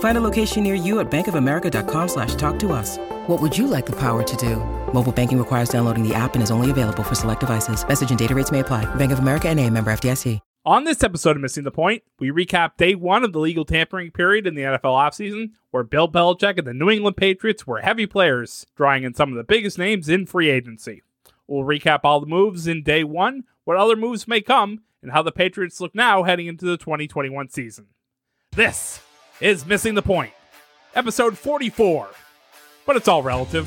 Find a location near you at bankofamerica.com slash talk to us. What would you like the power to do? Mobile banking requires downloading the app and is only available for select devices. Message and data rates may apply. Bank of America and a member FDIC. On this episode of Missing the Point, we recap day one of the legal tampering period in the NFL offseason, where Bill Belichick and the New England Patriots were heavy players, drawing in some of the biggest names in free agency. We'll recap all the moves in day one, what other moves may come, and how the Patriots look now heading into the 2021 season. This is Missing the Point, episode 44. But it's all relative.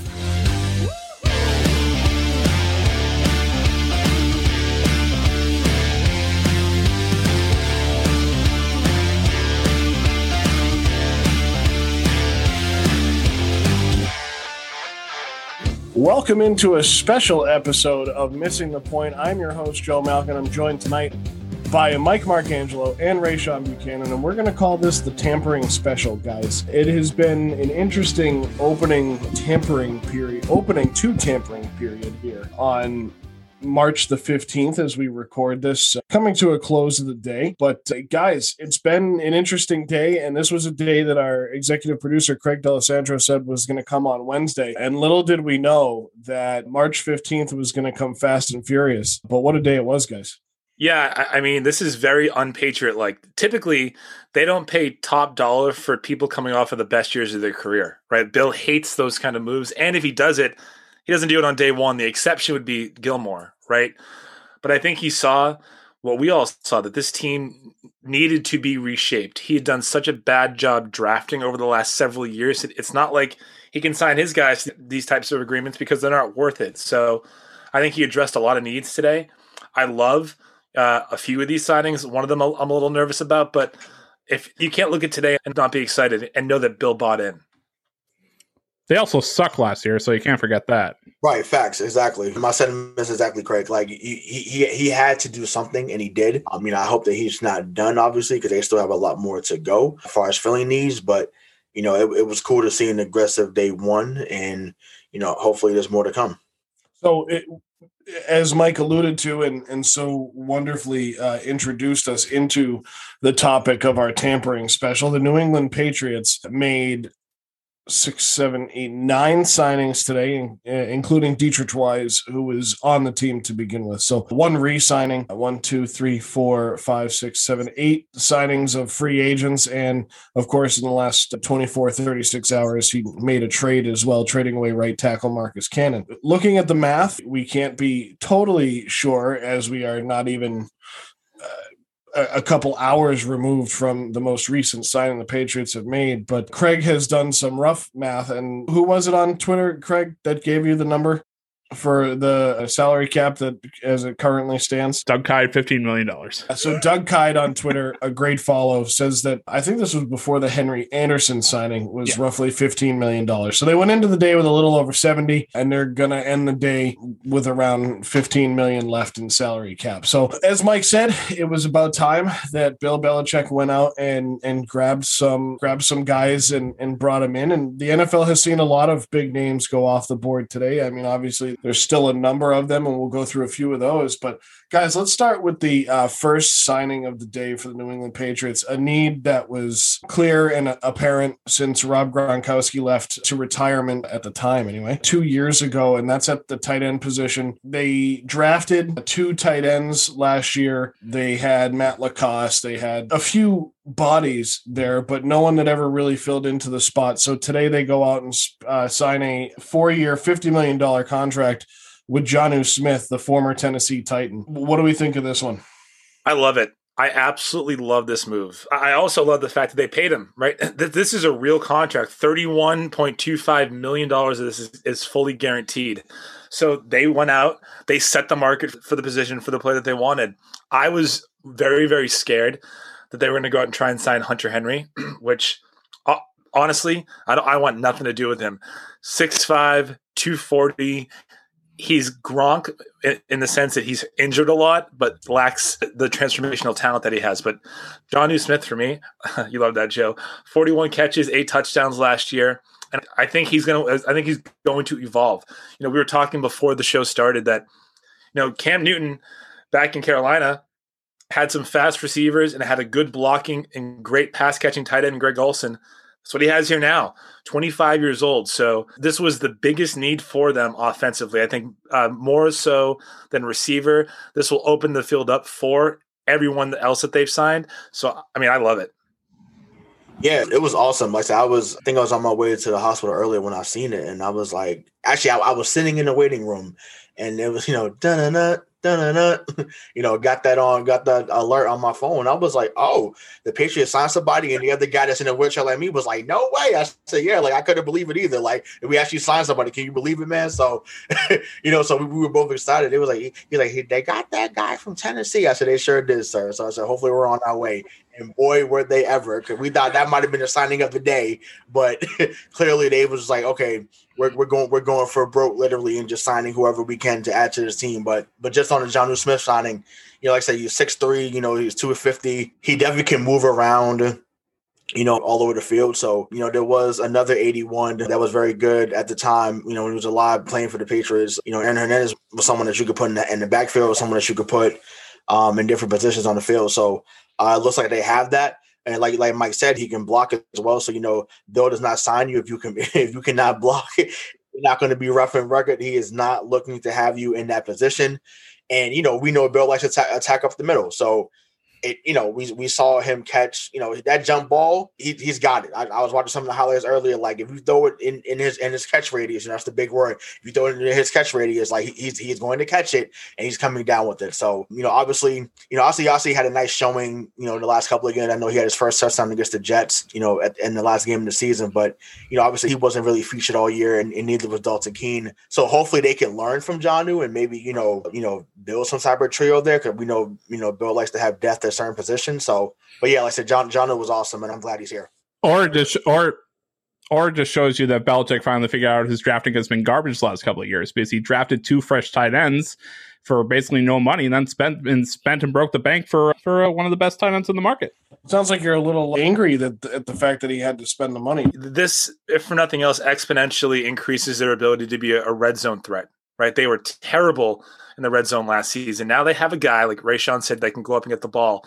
Welcome into a special episode of Missing the Point. I'm your host, Joe Malkin. I'm joined tonight by Mike Marcangelo and Ray Rayshawn Buchanan, and we're going to call this the tampering special, guys. It has been an interesting opening tampering period, opening to tampering period here on March the 15th as we record this, uh, coming to a close of the day. But uh, guys, it's been an interesting day, and this was a day that our executive producer Craig D'Alessandro said was going to come on Wednesday. And little did we know that March 15th was going to come fast and furious. But what a day it was, guys. Yeah, I mean, this is very unpatriot like. Typically, they don't pay top dollar for people coming off of the best years of their career, right? Bill hates those kind of moves. And if he does it, he doesn't do it on day one. The exception would be Gilmore, right? But I think he saw what we all saw that this team needed to be reshaped. He had done such a bad job drafting over the last several years. It- It's not like he can sign his guys these types of agreements because they're not worth it. So I think he addressed a lot of needs today. I love uh, a few of these signings. One of them I'm a little nervous about, but if you can't look at today and not be excited and know that Bill bought in. They also suck last year, so you can't forget that. Right, facts, exactly. My sentiment is exactly correct. Like he, he he he had to do something, and he did. I mean, I hope that he's not done, obviously, because they still have a lot more to go as far as filling needs. But you know, it, it was cool to see an aggressive day one, and you know, hopefully, there's more to come. So, it, as Mike alluded to, and and so wonderfully uh, introduced us into the topic of our tampering special, the New England Patriots made six, seven, eight, nine signings today, uh, including Deatrich Wise, who was on the team to begin with. So one re-signing, one, two, three, four, five, six, seven, eight signings of free agents. And of course, in the last 24, 36 hours, he made a trade as well, trading away right tackle Marcus Cannon. Looking at the math, we can't be totally sure as we are not even a couple hours removed from the most recent signing the Patriots have made. But Craig has done some rough math. And who was it on Twitter, Craig, that gave you the number for the salary cap that as it currently stands? Doug Kyed, $15 million. Uh, so Doug Kyed on Twitter, a great follow, says that I think this was before the Henry Anderson signing was Yeah. roughly $15 million. So they went into the day with a little over 70 and they're going to end the day with around 15 million left in salary cap. So as Mike said, it was about time that Bill Belichick went out and and grabbed some grabbed some guys and and brought them in and the NFL has seen a lot of big names go off the board today. I mean, obviously there's still a number of them and we'll go through a few of those, but Guys, let's start with the uh, first signing of the day for the New England Patriots. A need that was clear and apparent since Rob Gronkowski left to retirement at the time, anyway, two years ago, and that's at the tight end position. They drafted two tight ends last year. They had Matt LaCosse. They had a few bodies there, but no one that ever really filled into the spot. So today they go out and uh, sign a four-year, fifty million dollar contract with Jonnu Smith, the former Tennessee Titan. What do we think of this one? I love it. I absolutely love this move. I also love the fact that they paid him, right? This is a real contract. $31.25 million of this is, is, fully guaranteed. So they went out, they set the market for the position for the player that they wanted. I was very, very scared that they were going to go out and try and sign Hunter Henry, which uh, honestly, I, don't, I want nothing to do with him. 6'5, 240 he's Gronk in, the sense that he's injured a lot, but lacks the transformational talent that he has. But Jonnu Smith, for me, you love that, Joe. Forty-one catches, eight touchdowns last year, and I think he's gonna. I think he's going to evolve. You know, we were talking before the show started that, you know, Cam Newton back in Carolina had some fast receivers and had a good blocking and great pass catching tight end Greg Olsen. That's what he has here now. 25 years old. So this was the biggest need for them offensively. I think uh, more so than receiver. This will open the field up for everyone else that they've signed. So I mean, I love it. Yeah, it was awesome. Like I was I think I was on my way to the hospital earlier when I seen it, and I was like, actually, I, I was sitting in the waiting room, and it was you know, da da you know, got that on, got that alert on my phone. I was like, oh, the Patriots signed somebody, and the other guy that's in the wheelchair like me was like, no way. I said, yeah, like I couldn't believe it either. Like we actually signed somebody. Can you believe it, man? So, you know, so we, we, were both excited. It was like he's like, hey, they got that guy from Tennessee. I said, they sure did, sir. So I said, hopefully we're on our way. And boy, were they ever! Because we thought that might have been the signing of the day, but clearly they was like, okay, we're, we're going we're going for broke literally and just signing whoever we can to add to this team. But but just on the Jonnu Smith signing, you know, like I said, he's six three, you know, he's two fifty. He definitely can move around, you know, all over the field. So, you know, there was another 81 that was very good at the time, you know, when he was alive playing for the Patriots. You know, Aaron Hernandez was someone that you could put in the, in the backfield, someone that you could put um, in different positions on the field. So uh, it looks like they have that. And like like Mike said, he can block as well. So you know, Bill does not sign you if you can if you cannot block it. You're not going to be rough and rugged. He is not looking to have you in that position. And you know, we know Bill likes to attack up the middle. So it, you know, we we saw him catch, you know, that jump ball. He has got it. I, I, was watching some of the highlights earlier. Like if you throw it in, in his in his catch radius, and that's the big word. If you throw it in his catch radius, like he's he's going to catch it, and he's coming down with it. So you know, obviously, you know, obviously, obviously had a nice showing. You know, in the last couple of games. I know he had his first touchdown against the Jets. You know, at, in the last game of the season, but you know, obviously, he wasn't really featured all year, and, and neither was Dalton Keene. So hopefully, they can learn from Jonnu and maybe you know, you know, build some of trio there because we know you know Bill likes to have depth at certain position. So so, but yeah, like I said, John John was awesome, and I'm glad he's here. Or just or or just shows you that Belichick finally figured out his drafting has been garbage the last couple of years because he drafted two fresh tight ends for basically no money and then spent and spent and broke the bank for for uh, one of the best tight ends in the market. Sounds like you're a little angry that at the fact that he had to spend the money. This, if for nothing else, exponentially increases their ability to be a, a red zone threat. Right? They were terrible in the red zone last season. Now they have a guy like Rayshawn said they can go up and get the ball.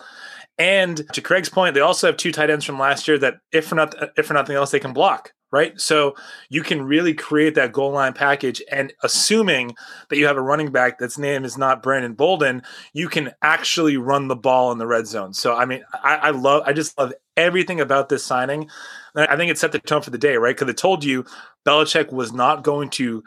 And to Craig's point, they also have two tight ends from last year that, if for not if for nothing else, they can block. Right, so you can really create that goal line package, and assuming that you have a running back that's name is not Brandon Bolden, you can actually run the ball in the red zone. So, I mean, I, I love, I just love everything about this signing. I think it set the tone for the day, right? Because it told you Belichick was not going to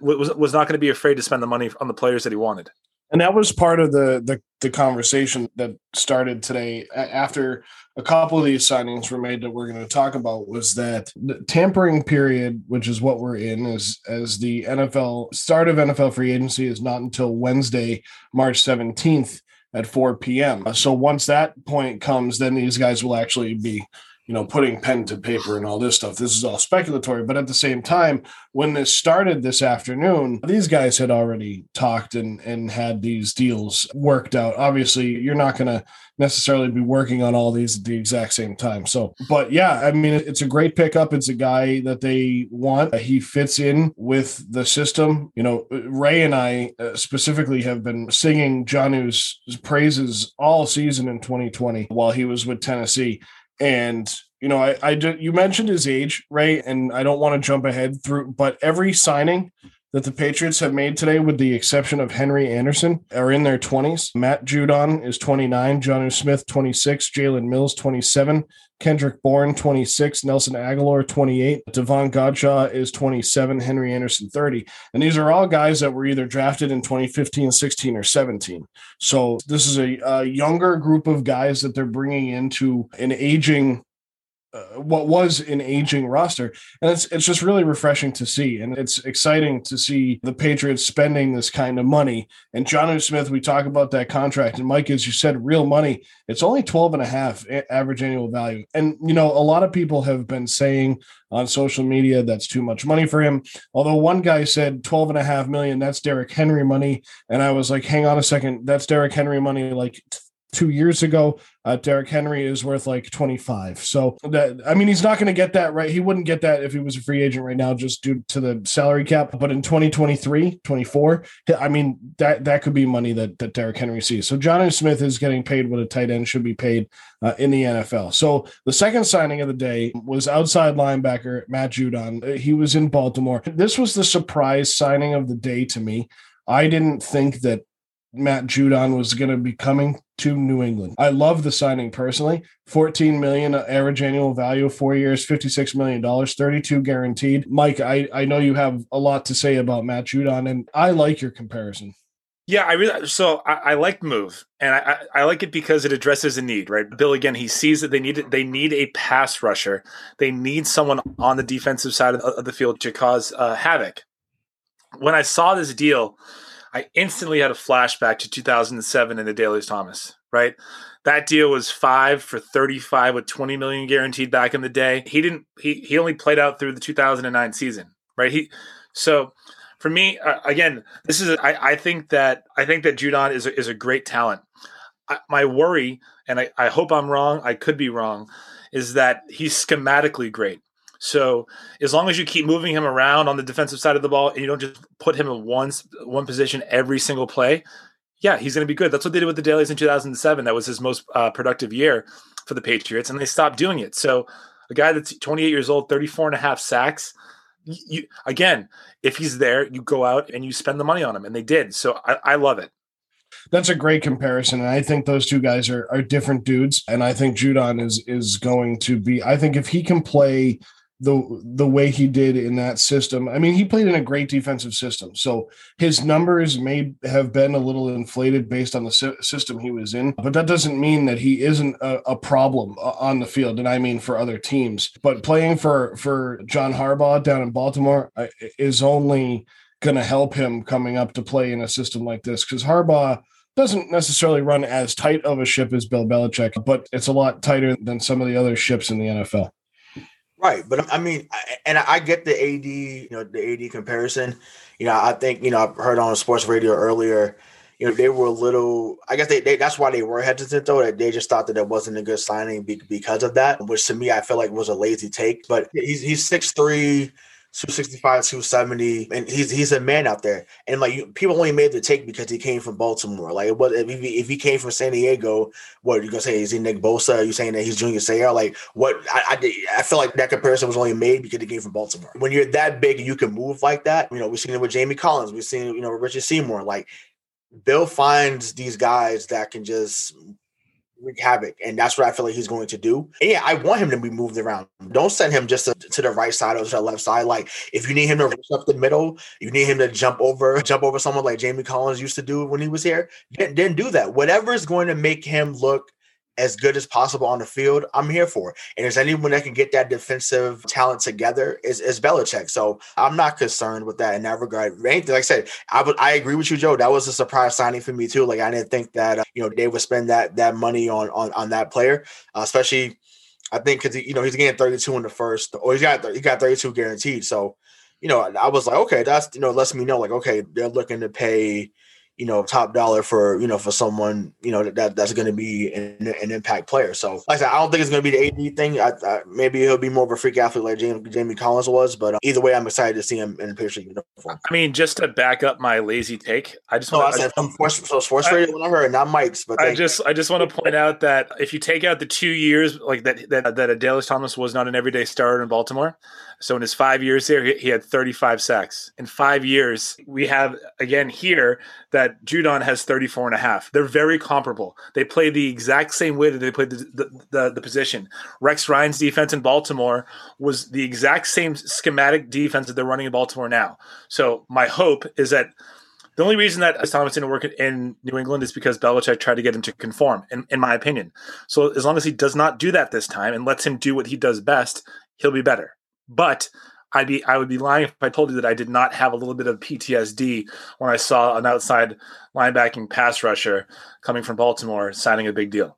was was not going to be afraid to spend the money on the players that he wanted. And that was part of the, the the conversation that started today after a couple of these signings were made that we're going to talk about was that the tampering period, which is what we're in, is as the NFL start of NFL free agency is not until Wednesday, March 17th at 4 p.m. So once that point comes, then these guys will actually be you know, putting pen to paper and all this stuff. This is all speculatory. But at the same time, when this started this afternoon, these guys had already talked and, and had these deals worked out. Obviously, you're not going to necessarily be working on all these at the exact same time. So, but yeah, I mean, it's a great pickup. It's a guy that they want. He fits in with the system. You know, Ray and I uh, specifically have been singing Jonnu's praises all season in 2020 while he was with Tennessee and you know, I, I you mentioned his age, right? And I don't want to jump ahead through, but every signing that the Patriots have made today, with the exception of Henry Anderson, are in their 20s. Matt Judon is 29, Jonnu Smith 26, Jalen Mills 27, Kendrick Bourne 26, Nelson Agholor 28, Davon Godchaux is 27, Henry Anderson 30. And these are all guys that were either drafted in 2015, 16, or 17. So this is a, a younger group of guys that they're bringing into an aging uh, what was an aging roster. And it's it's just really refreshing to see. And it's exciting to see the patriots spending this kind of money. And Jonnu Smith we talk about that contract. And Mike as you said real money. It's only 12 and a half average annual value. And you know a lot of people have been saying on social media that's too much money for him. Although one guy said 12 and a half million that's Derrick Henry money. And I was like hang on a second. That's Derrick Henry money like two years ago. Uh, Derrick Henry is worth like 25. So that, I mean, he's not going to get that right. He wouldn't get that if he was a free agent right now, just due to the salary cap. But in 2023, 24, I mean, that, that could be money that, that Derrick Henry sees. So Jonnu Smith is getting paid what a tight end should be paid uh, in the NFL. So the second signing of the day was outside linebacker Matt Judon. He was in Baltimore. This was the surprise signing of the day to me. I didn't think that Matt Judon was going to be coming to New England. I love the signing personally. 14 million average annual value, four years, 56 million dollars, 32 guaranteed. Mike, I, I know you have a lot to say about Matt Judon, and I like your comparison. Yeah, I really so I, I like move, and I, I, like it because it addresses a need. Right, Bill again, he sees that they need they need a pass rusher. They need someone on the defensive side of, of the field to cause uh, havoc. When I saw this deal, I instantly had a flashback to 2007 in Adalius Thomas, right? That deal was five for 35 with 20 million guaranteed back in the day. He didn't, he, he only played out through the 2009 season, right? He, so for me, uh, again, this is, a, I, I think that, I think that Judon is a, is a great talent. I, my worry, and I, I hope I'm wrong, I could be wrong, is that he's schematically great. So as long as you keep moving him around on the defensive side of the ball and you don't just put him in one one position every single play, yeah, he's going to be good. That's what they did with Adalius in 2007. That was his most uh, productive year for the Patriots, and they stopped doing it. So a guy that's 28 years old, 34 and a half sacks. You, again, if he's there, you go out and you spend the money on him, and they did. So I, I love it that's a great comparison. And I think those two guys are, are different dudes. And I think Judon is is going to be, I think if he can play the the way he did in that system. I mean, he played in a great defensive system, so his numbers may have been a little inflated based on the system he was in. But that doesn't mean that he isn't a, a problem uh, on the field, and I mean for other teams. But playing for for John Harbaugh down in Baltimore is only going to help him coming up to play in a system like this because Harbaugh doesn't necessarily run as tight of a ship as Bill Belichick, but it's a lot tighter than some of the other ships in the NFL. Right, but I mean, and I get the AD, you know, the AD comparison. You know, I think you know I've heard on sports radio earlier. You know, they were a little. I guess they, they that's why they were hesitant though. That they just thought that it wasn't a good signing because of that, which to me I feel like was a lazy take. But he's he's six three, 265, 270, and he's he's a man out there. And like people only made the take because he came from Baltimore. Like, what if he, if he came from San Diego? What you gonna say? Is he Nick Bosa? Are you saying that he's Junior Seau? Like, what? I, I I feel like that comparison was only made because he came from Baltimore. When you're that big you can move like that, you know, we've seen it with Jamie Collins. We've seen you know Richard Seymour. Like, Bill finds these guys that can just wreak havoc, and that's what I feel like he's going to do. And yeah, I want him to be moved around. Don't send him just to, to, the right side or to the left side. Like if you need him to rush up the middle, you need him to jump over, jump over someone like Jamie Collins used to do when he was here. Then, then do that. Whatever is going to make him look as good as possible on the field, I'm here for. And if anyone that can get that defensive talent together is, is Belichick. So I'm not concerned with that in that regard. Anything, Like I said, I would I agree with you, Joe. That was a surprise signing for me too. Like I didn't think that uh, you know they would spend that that money on on on that player, uh, especially. I think because you know he's getting 32 in the first, or he's got he got 32 guaranteed. So, you know, I was like, okay, that's you know lets me know like okay they're looking to pay you know, top dollar for you know for someone you know that that's going to be an, an, impact player. So, like I said, I don't think it's going to be the AD thing. I, I, maybe he'll be more of a freak athlete like Jamie, Jamie Collins was, but uh, either way, I'm excited to see him in a Patriot uniform. I mean, just to back up my lazy take, I just no, want I said from sports, so sports radio when I heard not Mike's, but I just I just want to point out that if you take out the two years like that that that Adalius Thomas was not an everyday starter in Baltimore, so in his five years there, he, he had 35 sacks. In five years, we have again here that Judon has 34 and a half. They're very comparable. They play the exact same way that they played the, the, the, the position. Rex Ryan's defense in Baltimore was the exact same schematic defense that they're running in Baltimore now. So my hope is that the only reason that Thomas didn't work in New England is because Belichick tried to get him to conform, in, in my opinion. So as long as he does not do that this time and lets him do what he does best, he'll be better. But I'd be I would be lying if I told you that I did not have a little bit of PTSD when I saw an outside linebacking pass rusher coming from Baltimore signing a big deal.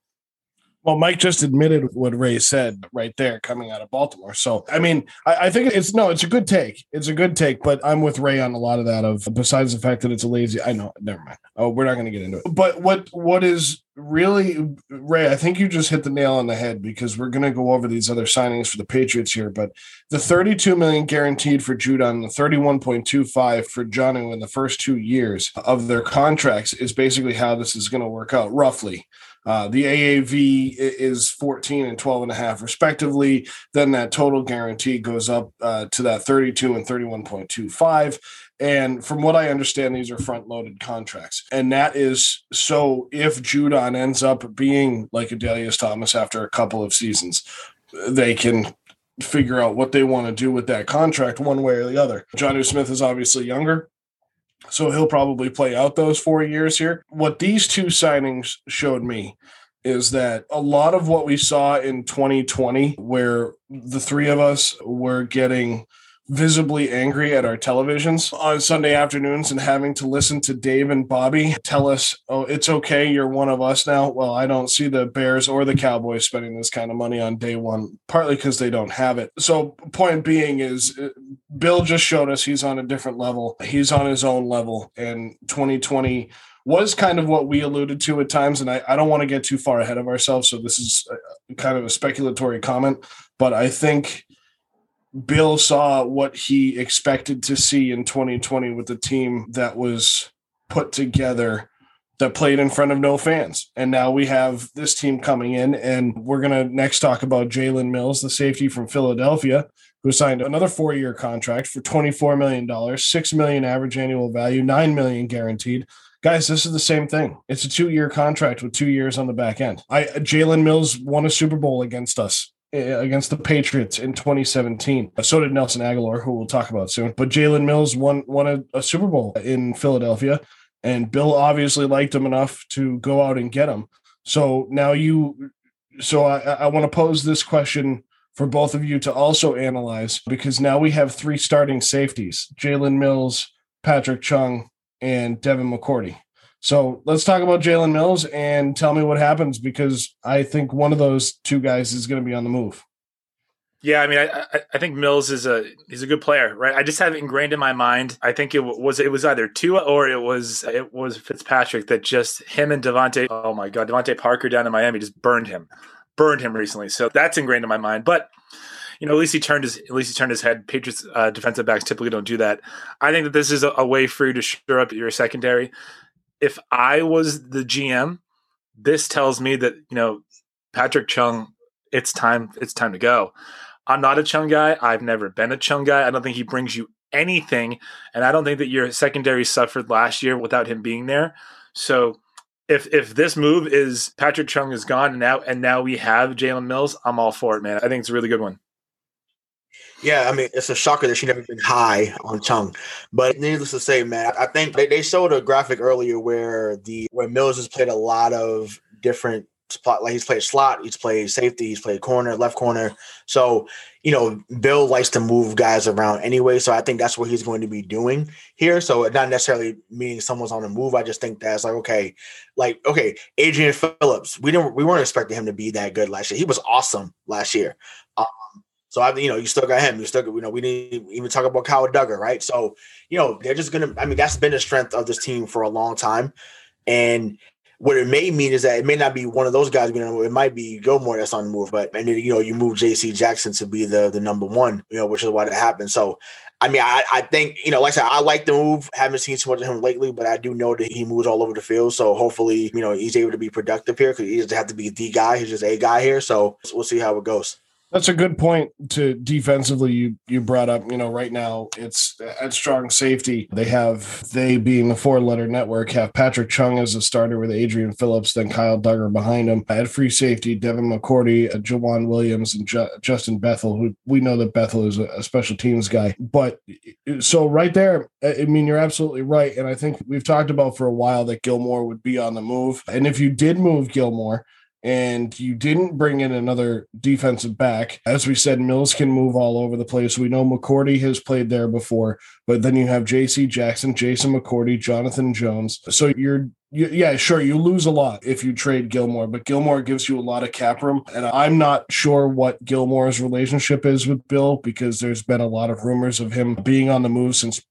Well, Mike just admitted what Ray said right there coming out of Baltimore. So, I mean, I, I, think it's no, it's a good take. It's a good take, but I'm with Ray on a lot of that. Of besides the fact that it's a lazy, I know, never mind. Oh, we're not going to get into it. But what what is really Ray? I think you just hit the nail on the head because we're going to go over these other signings for the Patriots here. But the 32 million guaranteed for Judon, the 31.25 for Jonnu in the first two years of their contracts is basically how this is going to work out, roughly. Uh, the AAV is 14 and 12 and a half respectively. Then that total guarantee goes up uh, to that 32 and 31.25. And from what I understand, these are front loaded contracts. And that is so if Judon ends up being like Adalius Thomas after a couple of seasons, they can figure out what they want to do with that contract one way or the other. Jonnu Smith is obviously younger. So he'll probably play out those four years here. What these two signings showed me is that a lot of what we saw in 2020, where the three of us were getting visibly angry at our televisions on Sunday afternoons and having to listen to Dave and Bobby tell us, oh, it's okay, you're one of us now. Well, I don't see the Bears or the Cowboys spending this kind of money on day one, partly because they don't have it. So, point being is, uh, Bill just showed us he's on a different level. He's on his own level. And 2020 was kind of what we alluded to at times. And I, I don't want to get too far ahead of ourselves. So, this is a, kind of a speculatory comment. But I think Bill saw what he expected to see in 2020 with the team that was put together that played in front of no fans. And now we have this team coming in, and we're going to next talk about Jalen Mills, the safety from Philadelphia, who signed another four year contract for $24 million, 6 million average annual value, 9 million guaranteed. Guys, this is the same thing. It's a two year contract with two years on the back end. I Jalen Mills won a Super Bowl against us Uh, against the Patriots in 2017. Uh, so did Nelson Agholor, who we'll talk about soon. But Jalen Mills won won a, a, Super Bowl in Philadelphia, and Bill obviously liked him enough to go out and get him. So now you, so I, I want to pose this question for both of you to also analyze because now we have three starting safeties: Jalen Mills, Patrick Chung, and Devin McCourty. So let's talk about Jalen Mills and tell me what happens because I think one of those two guys is going to be on the move. Yeah, I mean, I, I think Mills is a he's a good player, right? I just have it ingrained in my mind. I think it was it was either Tua or it was it was Fitzpatrick that just him and DeVante. Oh my God, DeVante Parker down in Miami just burned him, burned him recently. So that's ingrained in my mind. But you know, at least he turned his at least he turned his head. Patriots uh, defensive backs typically don't do that. I think that this is a, a way for you to shore up your secondary if I was the GM, this tells me that you know Patrick Chung, it's time. It's time to go. I'm not a Chung guy. I've never been a Chung guy. I don't think he brings you anything, and I don't think that your secondary suffered last year without him being there. So if if this move is Patrick Chung is gone and now and now we have Jalen Mills, I'm all for it, man. I think it's a really good one. Yeah, I mean, it's a shocker that she never been high on Chung. But needless to say, man, I think they, they showed a graphic earlier where the where Mills has played a lot of different spot. Like he's played slot, he's played safety, he's played corner, left corner. So, you know, Bill likes to move guys around anyway. So I think that's what he's going to be doing here. So not necessarily meaning someone's on the move. I just think that's like, okay, like, okay, Adrian Phillips, we didn't we weren't expecting him to be that good last year. He was awesome last year. Um, So I, you know, you still got him. You still, got, you know, we didn't even talk about Kyle Dugger, right? So, you know, they're just gonna. I mean, that's been the strength of this team for a long time, and what it may mean is that it may not be one of those guys. You know, it might be Gilmore that's on the move, but and then you know you move J.C. Jackson to be the the number one, you know, which is what happened. So, I mean, I, I think you know, like I said, I like the move. Haven't seen too much of him lately, but I do know that he moves all over the field. So hopefully, you know, he's able to be productive here because he doesn't have to be the guy. He's just a guy here. So we'll see how it goes. That's a good point to defensively you you brought up. You know, right now it's at strong safety. They have they being the four letter network have Patrick Chung as a starter with Adrian Phillips, then Kyle Dugger behind him. At free safety, Devin McCourty, uh, Joejuan Williams, and Ju- Justin Bethel. Who we know that Bethel is a special teams guy. But so right there, I mean, you're absolutely right, and I think we've talked about for a while that Gilmore would be on the move. And if you did move Gilmore and you didn't bring in another defensive back. As we said, Mills can move all over the place. We know McCourty has played there before, but then you have J.C. Jackson, Jason McCourty, Jonathan Jones. So you're you, yeah, sure. You lose a lot if you trade Gilmore, but Gilmore gives you a lot of cap room. And I'm not sure what Gilmore's relationship is with Bill because there's been a lot of rumors of him being on the move since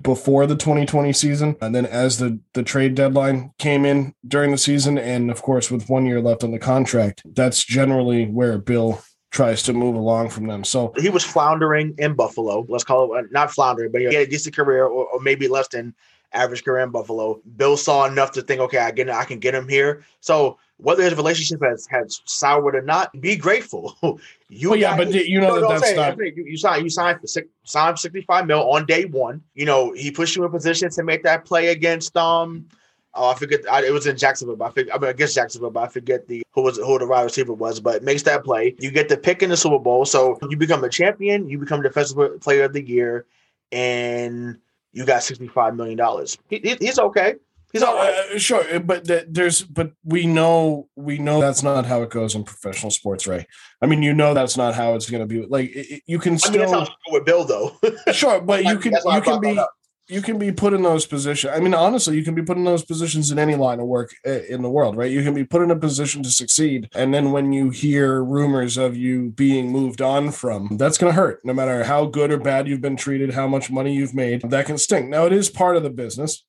before the 2020 season. And then as the the trade deadline came in during the season and of course with one year left on the contract that's generally where bill tries to move along from them. So he was floundering in buffalo. Let's call it uh, not floundering but he had a decent career or, or maybe less than average career in buffalo. Bill saw enough to think okay i get i can get him here. So whether his relationship has has soured or not, be grateful. you well, yeah, but you know that that's not. You, you signed you signed for six, signed sixty five mil on day one. You know he pushed you in position to make that play against um. Oh, I forget. I, it was in Jacksonville. But I, forget, I mean, I guess Jacksonville, but I forget the who was who the wide receiver was. But makes that play. You get the pick in the Super Bowl, so you become a champion. You become defensive player of the year, and you got sixty five million dollars. He, he's okay. He's all right. Uh, sure, but there's but we know we know that's not how it goes in professional sports, right? I mean, you know that's not how it's going to be. Like it, you can still I mean, that's how with Bill though. sure, but you can you can be you can be put in those positions. I mean, honestly, you can be put in those positions in any line of work eh, in the world, right? You can be put in a position to succeed, and then when you hear rumors of you being moved on from, that's going to hurt. No matter how good or bad you've been treated, how much money you've made, that can stink. Now, it is part of the business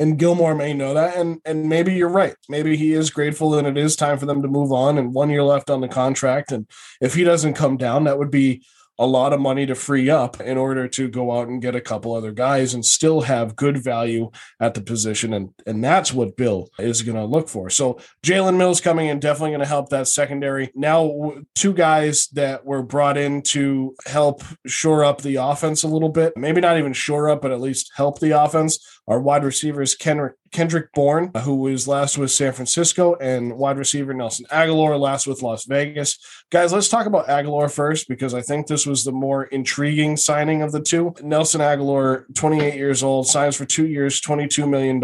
and Gilmore may know that, and and maybe you're right. Maybe he is grateful, and it is time for them to move on. And one year left on the contract, and if he doesn't come down, that would be a lot of money to free up in order to go out and get a couple other guys and still have good value at the position. And, and that's what Bill is going to look for. So Jalen Mills coming in, definitely going to help that secondary. Now, two guys that were brought in to help shore up the offense a little bit, maybe not even shore up, but at least help the offense. Our wide receivers, Ken, Kendrick Bourne, who was last with San Francisco, and wide receiver Nelson Agholor, last with Las Vegas. Guys, let's talk about Agholor first because I think this was the more intriguing signing of the two. Nelson Agholor, 28 years old, signs for two years, $22 million.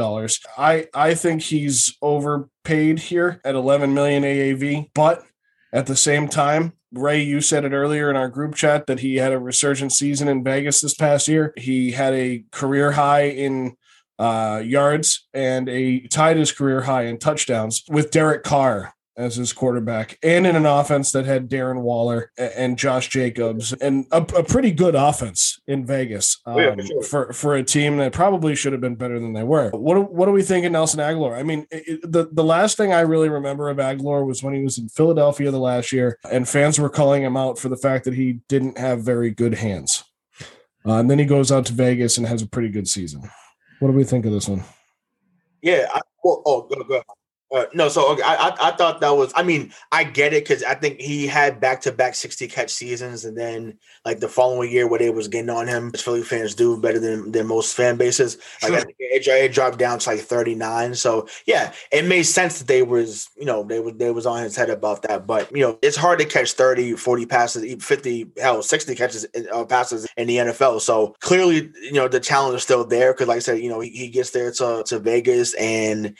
I, I think he's overpaid here at 11 million AAV, but at the same time, Ray, you said it earlier in our group chat that he had a resurgent season in Vegas this past year. He had a career high in uh, yards and a tied his career high in touchdowns with Derek Carr as his quarterback, and in an offense that had Darren Waller and Josh Jacobs, and a, a pretty good offense in Vegas um, oh, yeah, for, um, sure. for, for a team that probably should have been better than they were. What what do we think of Nelson Agholor? I mean, it, the the last thing I really remember of Agholor was when he was in Philadelphia the last year, and fans were calling him out for the fact that he didn't have very good hands. Uh, and then he goes out to Vegas and has a pretty good season. What do we think of this one? Yeah. I, well, oh, go, go. Uh, no, so okay, I, I, I thought that was. I mean, I get it because I think he had back to back sixty catch seasons, and then like the following year, where they was getting on him, as Philly fans do better than than most fan bases. Like sure. it, it, dropped down to like thirty nine. So yeah, it made sense that they was you know they was they was on his head about that. But you know, it's hard to catch 30, 40 passes, 50, hell, sixty catches uh, passes in the NFL. So clearly, you know, the talent is still there because, like I said, you know, he, he gets there to to Vegas and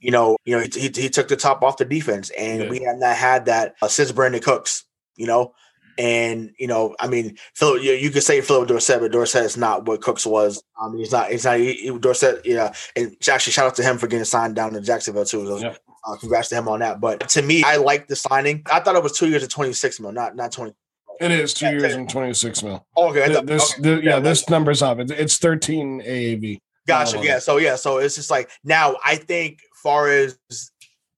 you know, you know, he, he, he took the top off the defense, and yeah. we have not had that uh, since Brandin Cooks. You know, and you know, I mean, Phil, you, you could say Phillip Dorsett, but Dorsett is not what Cooks was. I mean, he's not. He's not. He, he, Dorsett, yeah. And actually, shout out to him for getting signed down to Jacksonville too. So, yeah. uh, congrats to him on that. But to me, I like the signing. I thought it was two years of twenty six mil, not not twenty. It is two years and 26 mil. Okay, Th- This, okay. th- yeah, Yeah, this number's up. It's, it's 13 AAV. Gotcha. Oh, Yeah. So yeah. So it's just like now. I think far as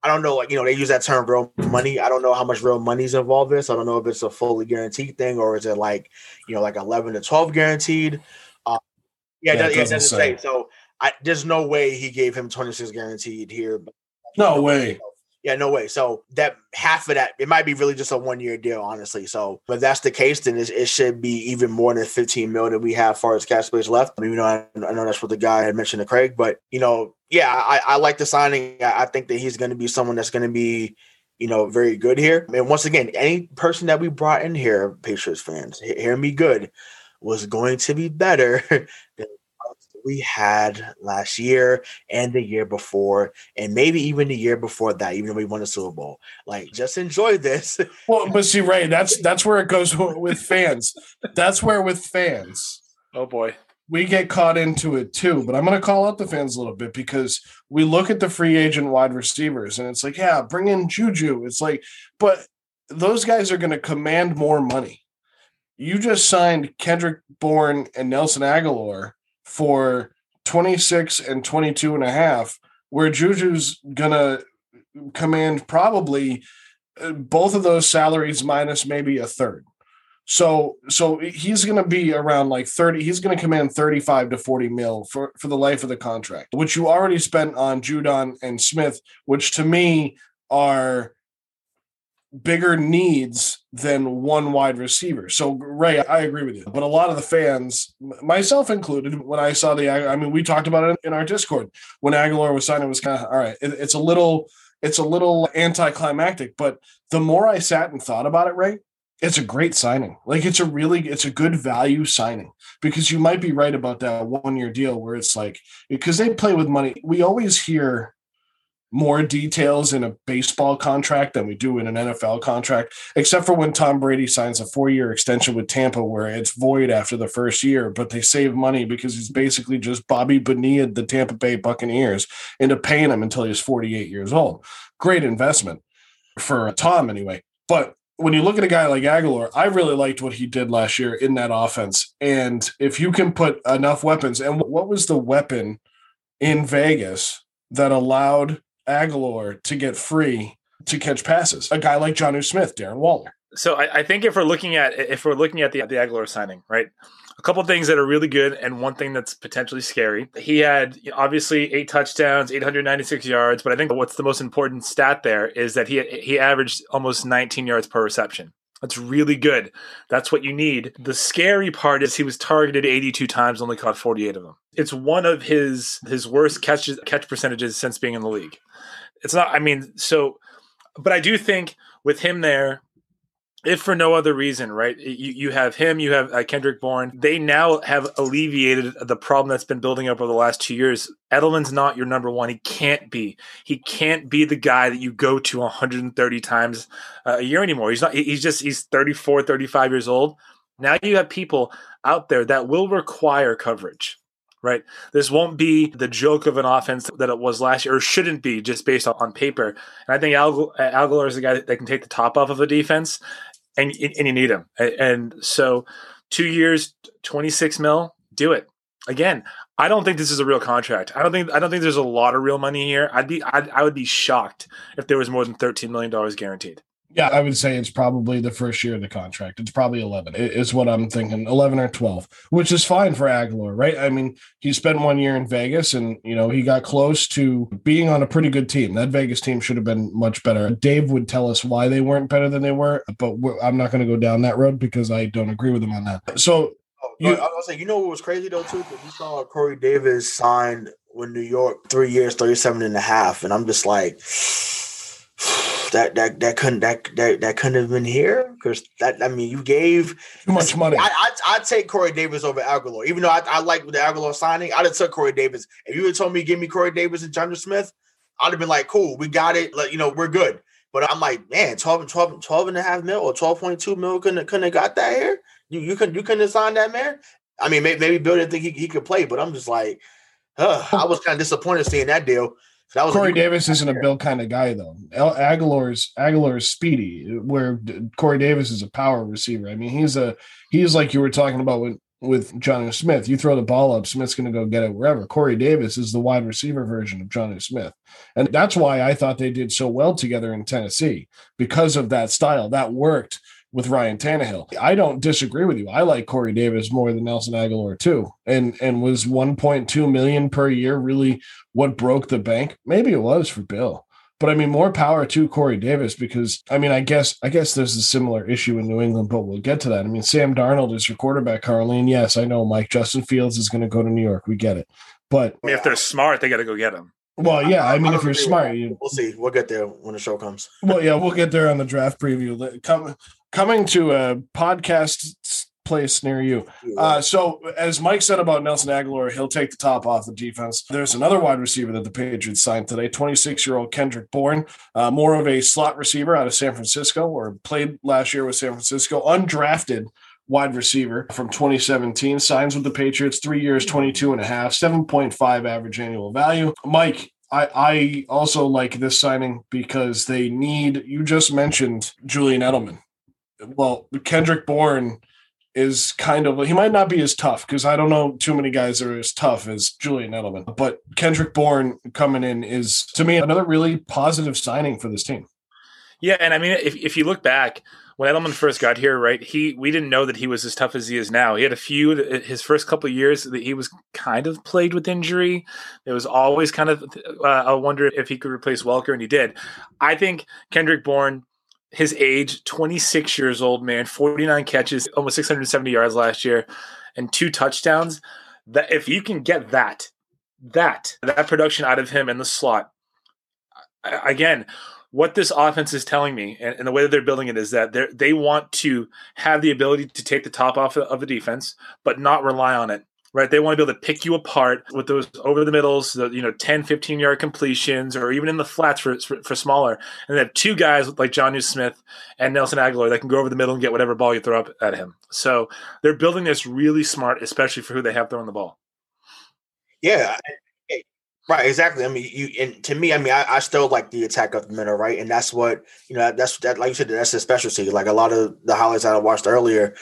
I don't know, like you know, they use that term real money. I don't know how much real money's involved in. this. I don't know if it's a fully guaranteed thing or is it like you know, like eleven to twelve guaranteed. Uh, yeah, Yeah, it it doesn't, say. say. So I, there's no way he gave him twenty six guaranteed here. But No way. Yeah, no way. So that half of that, it might be really just a one year deal, honestly. So, but that's the case, then it, it should be even more than 15 mil that we have as far as cap space left. I mean, you know, I, I know that's what the guy had mentioned to Craig, but you know, yeah, I, I like the signing. I, I think that he's going to be someone that's going to be, you know, very good here. And once again, any person that we brought in here, Patriots fans, hear me good, was going to be better than we had last year and the year before, and maybe even the year before that, even though we won the Super Bowl. Like, just enjoy this. Well, but see, Ray, that's that's where it goes with fans. That's where with fans Oh boy. we get caught into it too. But I'm going to call out the fans a little bit because we look at the free agent wide receivers and it's like, yeah, bring in Juju. It's like, but those guys are going to command more money. You just signed Kendrick Bourne and Nelson Agholor for 26 and 22 and a half, where Juju's going to command probably uh, both of those salaries minus maybe a third. So so he's going to be around like 30 he's going to command 35 to 40 mil for for the life of the contract, which you already spent on Judon and Smith, which to me are bigger needs than one wide receiver. So Ray, I agree with you. But a lot of the fans, myself included, when I saw the I mean we talked about it in our Discord when Agholor was signed it was kind of all right, it, it's a little it's a little anticlimactic, but the more I sat and thought about it, Ray, it's a great signing. Like it's a really it's a good value signing because you might be right about that one year deal where it's like because they play with money. We always hear more details in a baseball contract than we do in an NFL contract, except for when Tom Brady signs a four year extension with Tampa where it's void after the first year, but they save money because he's basically just Bobby Bonilla, the Tampa Bay Buccaneers, into paying him until he's 48 years old. Great investment for Tom anyway. But when you look at a guy like Agholor, I really liked what he did last year in that offense. And if you can put enough weapons, and what was the weapon in Vegas that allowed Agholor to get free to catch passes? A guy like Jonnu Smith, Darren Waller. So I, I think if we're looking at if we're looking at the the Agholor signing, right? A couple things that are really good, and one thing that's potentially scary. He had obviously eight touchdowns, 896 yards, but I think what's the most important stat there is that he he averaged almost 19 yards per reception. That's really good. That's what you need. The scary part is he was targeted 82 times, only caught 48 of them. It's one of his his worst catches catch percentages since being in the league. It's not. I mean, so, but I do think with him there, if for no other reason, right? You, you have him, you have uh, Kendrick Bourne. They now have alleviated the problem that's been building up over the last two years. Edelman's not your number one. He can't be. He can't be the guy that you go to 130 times uh, a year anymore. He's not. He's just. He's 34, 35 years old. Now you have people out there that will require coverage. Right. This won't be the joke of an offense that it was last year, or shouldn't be just based on, paper. And I think Agu- uh, Agholor is the guy that can take the top off of a defense and and you need him. And so, two years, twenty six mil, do it again. I don't think this is a real contract. I don't think I don't think there's a lot of real money here. I'd be I'd, I would be shocked if there was more than thirteen million dollars guaranteed. Yeah, I would say it's probably the first year of the contract. It's probably 11, i- is what I'm thinking 11 or 12, which is fine for Agholor, right? I mean, he spent one year in Vegas and, you know, he got close to being on a pretty good team. That Vegas team should have been much better. Dave would tell us why they weren't better than they were, but I'm not going to go down that road because I don't agree with him on that. So, Oh, You- I was like, you know what was crazy though too? 'Cause you saw Corey Davis signed with New York three years, 37 and a half. And I'm just like, that that that couldn't that that, that couldn't have been here because that I mean you gave too much money. I, I I'd take Corey Davis over Agholor, even though I, I like the Agholor signing. I'd have took Corey Davis. If you had told me give me Corey Davis and John Smith, I'd have been like, cool, we got it. Like you know, we're good. But I'm like, man, 12, and 12, 12 and a half mil or 12.2 mil couldn't couldn't have got that here. You you couldn't you couldn't have signed that man. I mean, maybe, maybe Bill didn't think he, he could play, but I'm just like, huh, I was kind of disappointed seeing that deal So that was Corey Davis isn't a Bill kind of guy though. El- Agholor's Agholor's speedy, where Corey Davis is a power receiver. I mean, he's a he's like you were talking about with with Jonnu Smith. You throw the ball up, Smith's going to go get it wherever. Corey Davis is the wide receiver version of Jonnu Smith. And that's why I thought they did so well together in Tennessee because of that style. That worked with Ryan Tannehill. I don't disagree with you. I like Corey Davis more than Nelson Agholor too. And and was 1.2 million per year really what broke the bank? Maybe it was for Bill. But I mean, more power to Corey Davis because I mean, I guess I guess there's a similar issue in New England, but we'll get to that. I mean, Sam Darnold is your quarterback, Carlene. Yes, I know Mike Justin Fields is going to go to New York. We get it. But I mean, if they're smart, they got to go get him. Well, yeah. I mean, if you're smart, you, we'll see. We'll get there when the show comes. Well, yeah, we'll get there on the draft preview. Come, coming to a podcast place near you. Uh, so, as Mike said about Nelson Agholor, he'll take the top off the defense. There's another wide receiver that the Patriots signed today 26 year old Kendrick Bourne, uh, more of a slot receiver out of San Francisco, or played last year with San Francisco, undrafted wide receiver from 2017 signs with the Patriots, three years, 22 and a half, 7.5 average annual value. Mike, I, I also like this signing because they need, you just mentioned Julian Edelman. Well, Kendrick Bourne is kind of he might not be as tough because I don't know too many guys that are as tough as Julian Edelman. But Kendrick Bourne coming in is to me another really positive signing for this team. Yeah, and I mean if if you look back when Edelman first got here, right? He we didn't know that he was as tough as he is now. He had a few his first couple years that he was kind of plagued with injury. It was always kind of uh, I wonder if he could replace Welker, and he did. I think Kendrick Bourne his age, 26 years old, man, 49 catches, almost 670 yards last year, and two touchdowns. That if you can get that, that that production out of him in the slot, again, what this offense is telling me, and, and the way that they're building it, is that they they want to have the ability to take the top off of the defense, but not rely on it right? They want to be able to pick you apart with those over the middles, the, you know, 10, 15 yard completions, or even in the flats for, for, for smaller. And they have two guys like Jonnu Smith and Nelson Agholor that can go over the middle and get whatever ball you throw up at him. So they're building this really smart, especially for who they have throwing the ball. Yeah. Right, exactly. I mean, you and to me, I mean, I, I still like the attack of the middle, right? And that's what you know. That's that, like you said, that's a specialty. Like a lot of the highlights that I watched earlier,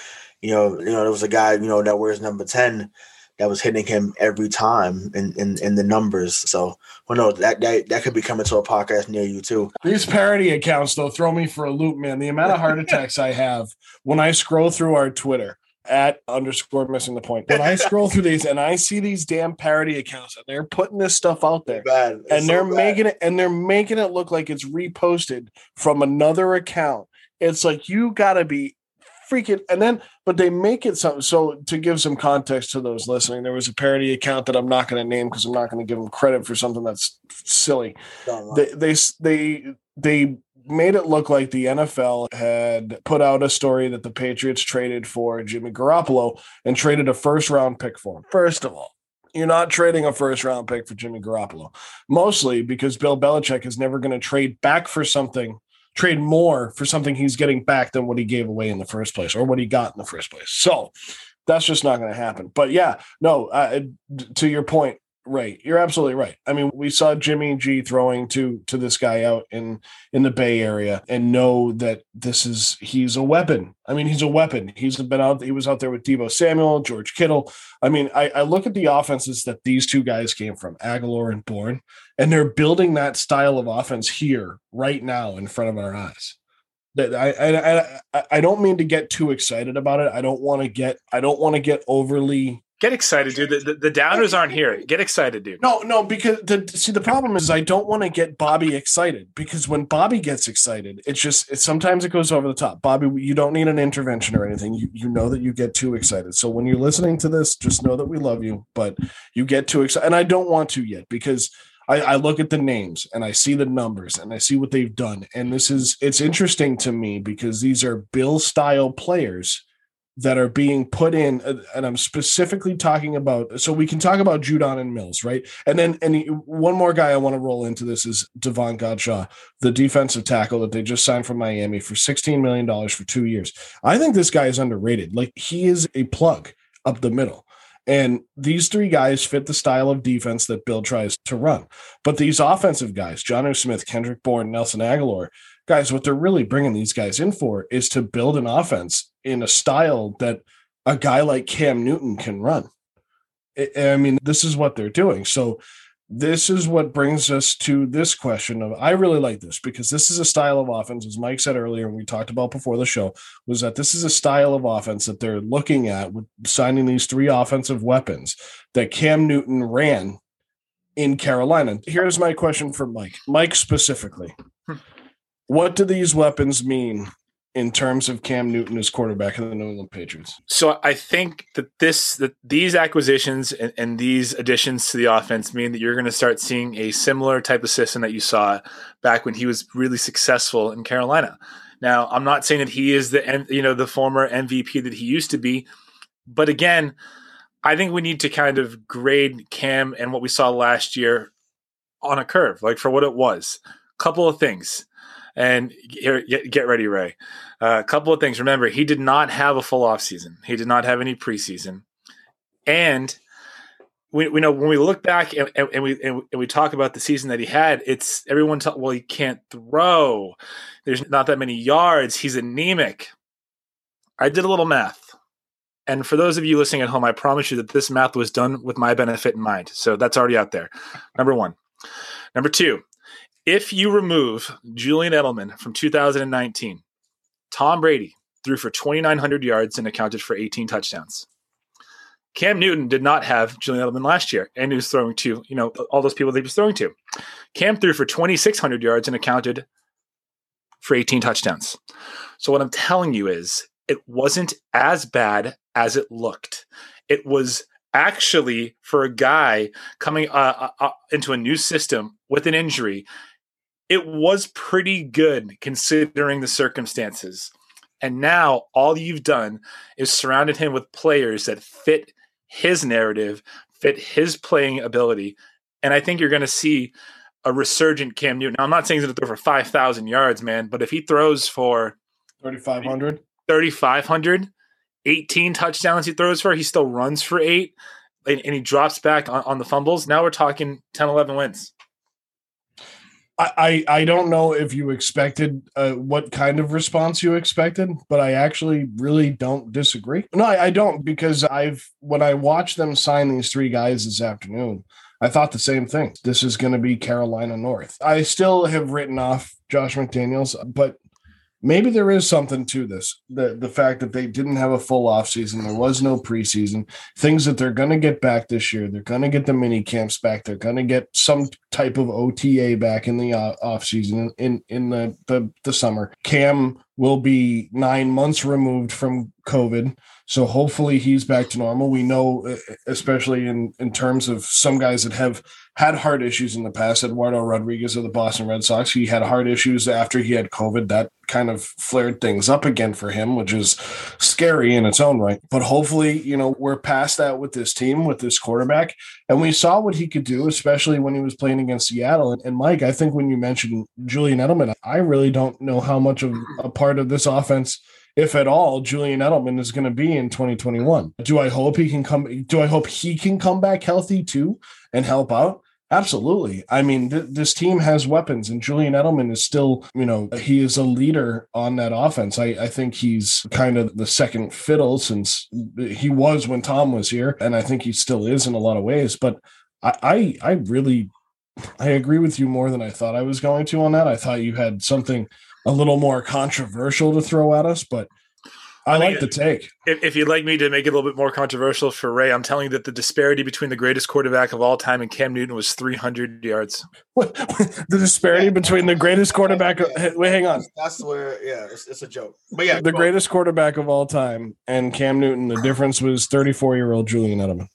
you know, you know, there was a guy, you know, that wears number ten that was hitting him every time in, in, in the numbers. So who knows that, that that could be coming to a podcast near you too. These parody accounts though throw me for a loop, man. The amount of heart attacks I have when I scroll through our Twitter at underscore missing the point. When I scroll through these and I see these damn parody accounts and they're putting this stuff out there and they're so making it and they're making it look like it's reposted from another account. It's like you gotta be freaking and then but they make it something so to give some context to those listening there was a parody account that i'm not going to name because i'm not going to give them credit for something that's silly. They, they they they made it look like the nfl had put out a story that the patriots traded for jimmy garoppolo and traded a first round pick for him. First of all you're not trading a first round pick for Jimmy Garoppolo, mostly because Bill Belichick is never going to trade back for something trade more for something he's getting back than what he gave away in the first place or what he got in the first place. So that's just not going to happen. But yeah, no, uh, to your point, right. You're absolutely right. I mean, we saw Jimmy G throwing to to this guy out in in the Bay Area and know that this is he's a weapon. I mean, he's a weapon. He's been out. He was out there with Deebo Samuel, George Kittle. I mean, I, I look at the offenses that these two guys came from, Agholor and Bourne, and they're building that style of offense here right now in front of our eyes. That I, I I I don't mean to get too excited about it. I don't want to get I don't want to get overly Get excited, dude. The, the, the, downers aren't here. Get excited, dude. No, no, because the see the problem is I don't want to get Bobby excited because when Bobby gets excited, it's just it, sometimes it goes over the top. Bobby, you don't need an intervention or anything. You you know that you get too excited. So when you're listening to this, just know that we love you, but you get too excited, and I don't want to yet because I, I look at the names and I see the numbers and I see what they've done, and this is it's interesting to me because these are Bill style players that are being put in uh, and i'm specifically talking about so we can talk about judon and mills right? And then and one more guy i want to roll into this is davon godchaux the defensive tackle that they just signed from miami for 16 million dollars for two years. I think this guy is underrated. Like he is a plug up the middle. And these three guys fit the style of defense that Bill tries to run. But these offensive guys, Jonnu Smith, Kendrick Bourne, Nelson Agholor, guys, what they're really bringing these guys in for is to build an offense in a style that a guy like Cam Newton can run. I mean, this is what they're doing. So this is what brings us to this question of I really like this because this is a style of offense, as Mike said earlier, and we talked about before the show, was that this is a style of offense that they're looking at with signing these three offensive weapons that Cam Newton ran in Carolina. Here's my question for Mike. Mike specifically. What do these weapons mean in terms of Cam Newton as quarterback of the New England Patriots? So I think that this that these acquisitions and, and these additions to the offense mean that you're going to start seeing a similar type of system that you saw back when he was really successful in Carolina. Now, I'm not saying that he is the you know the former MVP that he used to be, but again, I think we need to kind of grade Cam and what we saw last year on a curve, like for what it was. Couple of things. And here, get ready, Ray. Uh, a couple of things. Remember, he did not have a full off season. He did not have any preseason, and we, we know when we look back and, and we and, we talk about the season that he had, it's everyone. Well, he can't throw. There's not that many yards. He's anemic. I did a little math. And for those of you listening at home, I promise you that this math was done with my benefit in mind. So that's already out there. Number one. Number two, if you remove Julian Edelman from 2019, Tom Brady threw for 2,900 yards and accounted for 18 touchdowns. Cam Newton did not have Julian Edelman last year, and he was throwing to, you know, all those people that he was throwing to. Cam threw for 2,600 yards and accounted for 18 touchdowns. So what I'm telling you is it wasn't as bad as it looked. It was actually for a guy coming uh, uh, uh into a new system with an injury it was pretty good considering the circumstances. And now all you've done is surrounded him with players that fit his narrative, fit his playing ability. And I think you're going to see a resurgent Cam Newton. Now, I'm not saying he's going to throw for 5,000 yards, man, but if he throws for 3,500, 3,500, 18 touchdowns he throws for, he still runs for eight, and, and he drops back on, on the fumbles. Now we're talking 10, 11 wins. I, I don't know if you expected uh, what kind of response you expected, but I actually really don't disagree. No, I, I don't because I've when I watched them sign these three guys this afternoon, I thought the same thing. This is going to be Carolina North. I still have written off Josh McDaniels, but maybe there is something to this the the fact that they didn't have a full off season there was no preseason things that they're going to get back this year they're going to get the mini camps back they're going to get some type of ota back in the uh, off season in in the, the the summer. Cam will be nine months removed from covid so hopefully he's back to normal. We know especially in in terms of some guys that have had heart issues in the past. Eduardo Rodriguez of the Boston Red Sox, he had heart issues after he had COVID. That kind of flared things up again for him, which is scary in its own right. But hopefully, you know, we're past that with this team, with this quarterback. And we saw what he could do, especially when he was playing against Seattle. And Mike, I think when you mentioned Julian Edelman, I really don't know how much of a part of this offense if at all, Julian Edelman is going to be in 2021. Do I hope he can come? Do I hope he can come back healthy too and help out? Absolutely. I mean, th- this team has weapons, and Julian Edelman is still, you know, he is a leader on that offense. I, I think he's kind of the second fiddle since he was when Tom was here, and I think he still is in a lot of ways. But I, I, I really, I agree with you more than I thought I was going to on that. I thought you had something a little more controversial to throw at us, but I, I like the take. If, if, you'd like me to make it a little bit more controversial for Ray, I'm telling you that the disparity between the greatest quarterback of all time and Cam Newton was 300 yards. the disparity between the greatest quarterback. Of, wait, hang on. That's where, yeah, it's, it's a joke. But yeah, the greatest quarterback of all time and Cam Newton. The difference was 34 year old Julian Edelman.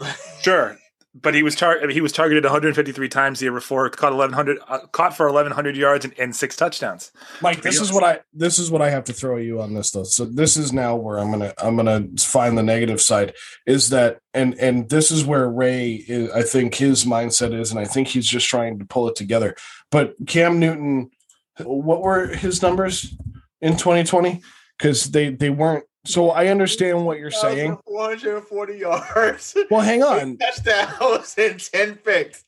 Sure, but he was tar- he was targeted 153 times the year before, caught 1100, uh, caught for 1100 yards and, and, six touchdowns. Mike, this is what I this is what I have to throw you on this though. So this is now where I'm gonna I'm gonna find the negative side is that and and this is where Ray is, I think his mindset is, and I think he's just trying to pull it together. But Cam Newton, what were his numbers in 2020? Because they they weren't So I understand what you're saying. 440 yards. Well, hang on. touchdowns and 10 picks.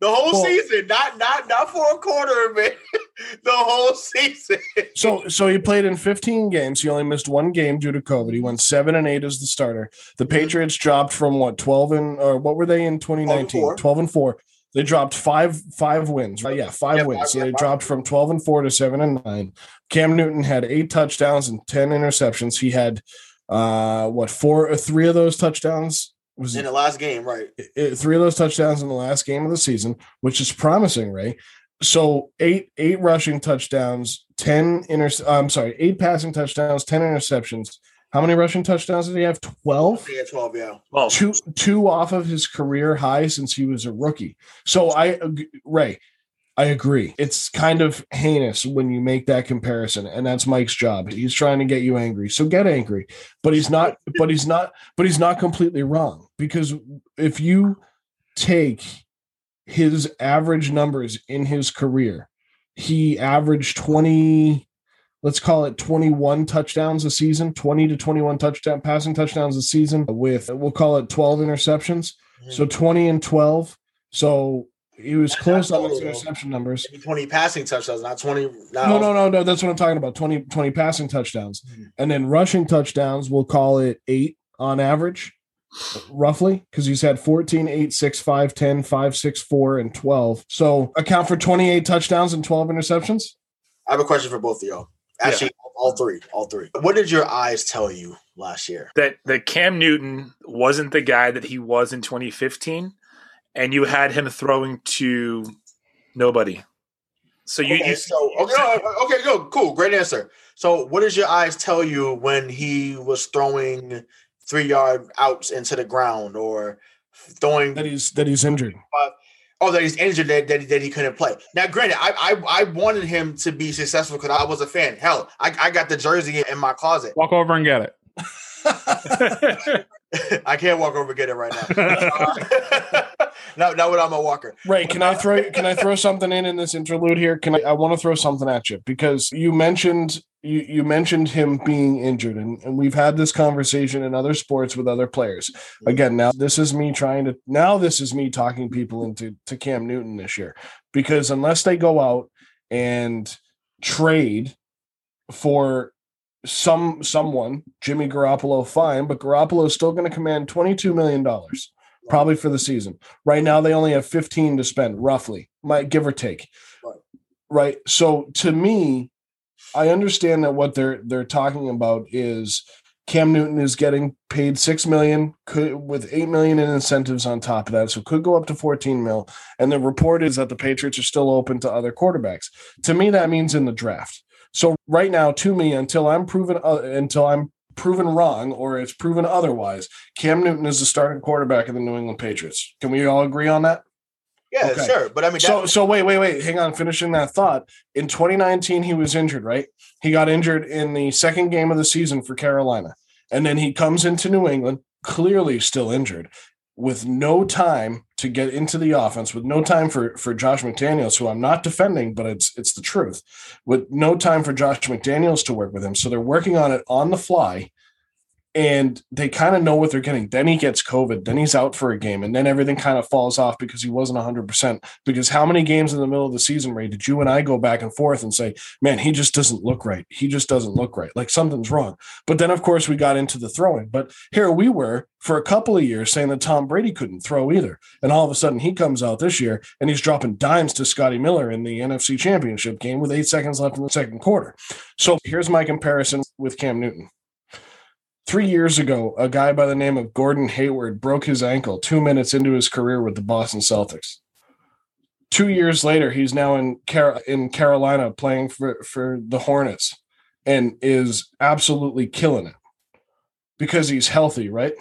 The whole Well- season, not not not for a quarter of it. the whole season. So so he played in 15 games. He only missed one game due to COVID. He went seven and eight as the starter. The mm-hmm. Patriots dropped from what 12 and or what were they in 2019? 4. 12 and four. They dropped five five wins. Right? Yeah, five Yeah, wins. five- so yeah, they five dropped from 12 and four to seven and nine. Cam Newton had eight touchdowns and 10 interceptions. He had uh what four or three of those touchdowns was In the last game, right? it- three of those touchdowns in the last game of the season, which is promising, Ray. So eight eight rushing touchdowns, ten inter. I'm sorry, eight passing touchdowns, ten interceptions. How many rushing touchdowns did he have? Twelve. Yeah, 12, yeah. Well, Two two off of his career high since he was a rookie. So I Ray, I agree. It's kind of heinous when you make that comparison, and that's Mike's job. He's trying to get you angry, so get angry. But he's not. But he's not. But he's not completely wrong because if you take his average numbers in his career, he averaged twenty. Let's call it 21 touchdowns a season, 20 to 21 touchdown passing touchdowns a season with we'll call it 12 interceptions. Mm-hmm. So 20 and 12. So he was close on his interception numbers. 20 passing touchdowns, not 20. Not No, no, no, no. That's what I'm talking about. 20, 20 passing touchdowns. Mhm. And then rushing touchdowns, we'll call it eight on average, roughly, because he's had 14, 8, 6, 5, 10, 5, 6, 4, and 12. So account for 28 touchdowns and 12 interceptions. I have a question for both of y'all. Actually, all three. All three. What did your eyes tell you last year? that that Cam Newton wasn't the guy that he was in 2015, and you had him throwing to nobody. So you, okay, you so okay, okay, go, cool, great answer. So, what does your eyes tell you when he was throwing three yard outs into the ground or throwing? That he's that he's injured. Oh, that he's injured, that, that, that he couldn't play. Now, granted, I I, I wanted him to be successful because I was a fan. Hell, I, I got the jersey in my closet. Walk over and get it. I can't walk over and get it right now. not, not without my walker. Right. Can I throw can I throw something in in this interlude here? Can I I want to throw something at you because you mentioned you, you mentioned him being injured and, and we've had this conversation in other sports with other players. Again, now this is me trying to now this is me talking people into to Cam Newton this year because unless they go out and trade for some someone, Jimmy Garoppolo, fine, but Garoppolo is still going to command $22 million probably for the season. Right now, they only have 15 to spend, roughly, might give or take. Right. Right. So to me, I understand that what they're they're talking about is Cam Newton is getting paid six million, could with eight million in incentives on top of that, so could go up to 14 mil. And the report is that the Patriots are still open to other quarterbacks. To me, that means in the draft. So right now, to me, until I'm proven uh, until I'm proven wrong or it's proven otherwise, Cam Newton is the starting quarterback of the New England Patriots. Can we all agree on that? Yeah, Okay. sure. But I mean, So so wait, wait, wait. Hang on, finishing that thought. In 2019, he was injured, right? He got injured in the second game of the season for Carolina. And then he comes into New England, clearly still injured, with no time to get into the offense, with no time for for Josh McDaniels, who I'm not defending, but it's it's the truth. With no time for Josh McDaniels to work with him. So they're working on it on the fly. And they kind of know what they're getting. Then he gets COVID. Then he's out for a game. And then everything kind of falls off because he wasn't 100%. Because how many games in the middle of the season, Ray, did you and I go back and forth and say, man, he just doesn't look right. He just doesn't look right. Like something's wrong. But then, of course, we got into the throwing. But here we were for a couple of years saying that Tom Brady couldn't throw either. And all of a sudden, he comes out this year and he's dropping dimes to Scotty Miller in the NFC Championship game with eight seconds left in the second quarter. So here's my comparison with Cam Newton. Three years ago, a guy by the name of Gordon Hayward broke his ankle two minutes into his career with the Boston Celtics. Two years later, he's now in Car- in Carolina playing for, for the Hornets and is absolutely killing it because he's healthy, right?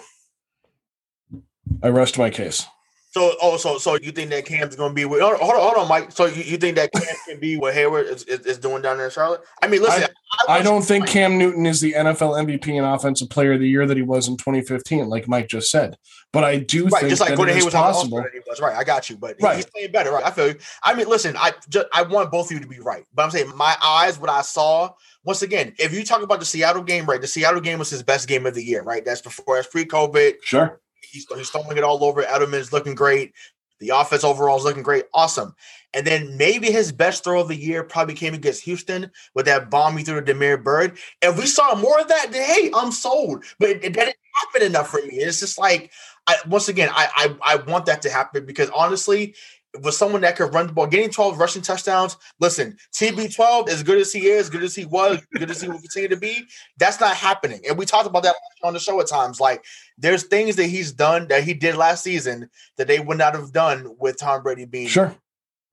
I rest my case. So, oh, so so you think that Cam's going to be with? Hold on, hold on, Mike. So you, you think that Cam can be what Hayward is, is, is doing down there in Charlotte? I mean, listen, I, I, I don't think Cam Newton is the NFL MVP and Offensive Player of the Year that he was in 2015, like Mike just said. But I do right, think just like Gordon Hayward possible. Was right. I got you, but right. he's playing better. Right, I feel you. I mean, listen, I just I want both of you to be right, but I'm saying my eyes, what I saw. Once again, if you talk about the Seattle game, right? The Seattle game was his best game of the year, right? That's before, that's pre-COVID. Sure. He's, he's throwing it all over. Edelman's looking great. The offense overall is looking great. Awesome. And then maybe his best throw of the year probably came against Houston with that bomb he threw to Damiere Byrd. If we saw more of that, then hey, I'm sold. But it, it didn't happen enough for me. It's just like, I, once again, I, I I want that to happen because honestly, with someone that could run the ball, getting 12 rushing touchdowns. Listen, TB12, as good as he is, good as he was, good as he will continue to be, that's not happening. And we talked about that on the show at times. Like, there's things that he's done that he did last season that they would not have done with Tom Brady being. Sure.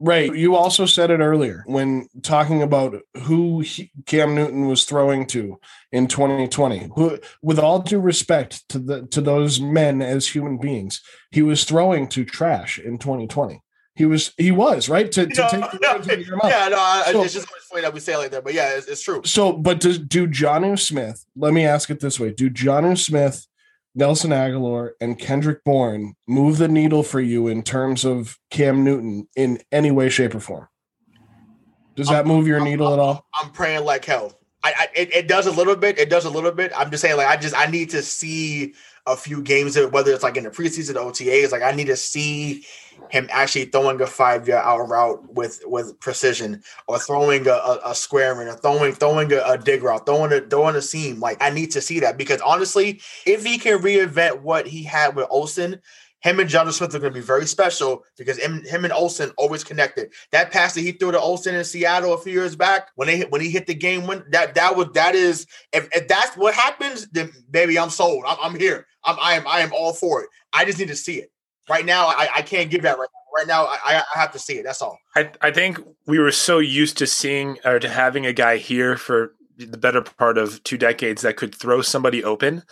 Right. You also said it earlier when talking about who he, Cam Newton was throwing to in 2020. Who, with all due respect to the to those men as human beings, he was throwing to trash in 2020. He was he was right? To, to no, take the no, yeah no I, so, it's just funny that we say it like that but yeah it's, it's true. So but do, do Jonnu Smith let me ask it this way. Do Jonnu Smith Nelson Agholor, and Kendrick Bourne move the needle for you in terms of Cam Newton in any way shape or form? Does that move your I'm, needle I'm, at all? I'm praying like hell. I, I it, it does a little bit it does a little bit. I'm just saying like I just I need to see a few games whether it's like in the preseason OTAs like I need to see him actually throwing a five yard out route with with precision or throwing a, a, a square or throwing throwing a, a dig route, throwing a throwing a seam. Like I need to see that because honestly, if he can reinvent what he had with Olsen, him and Jonnu Smith are going to be very special because him, him and Olsen always connected. That pass that he threw to Olsen in Seattle a few years back when they hit, when he hit the game win, that that was that is if, if that's what happens, then baby, I'm sold. I'm, I'm here. I'm I am I am all for it. I just need to see it. Right now, I, I can't give that right now. Right now, I, I have to see it. That's all. I, I think we were so used to seeing or to having a guy here for the better part of two decades that could throw somebody open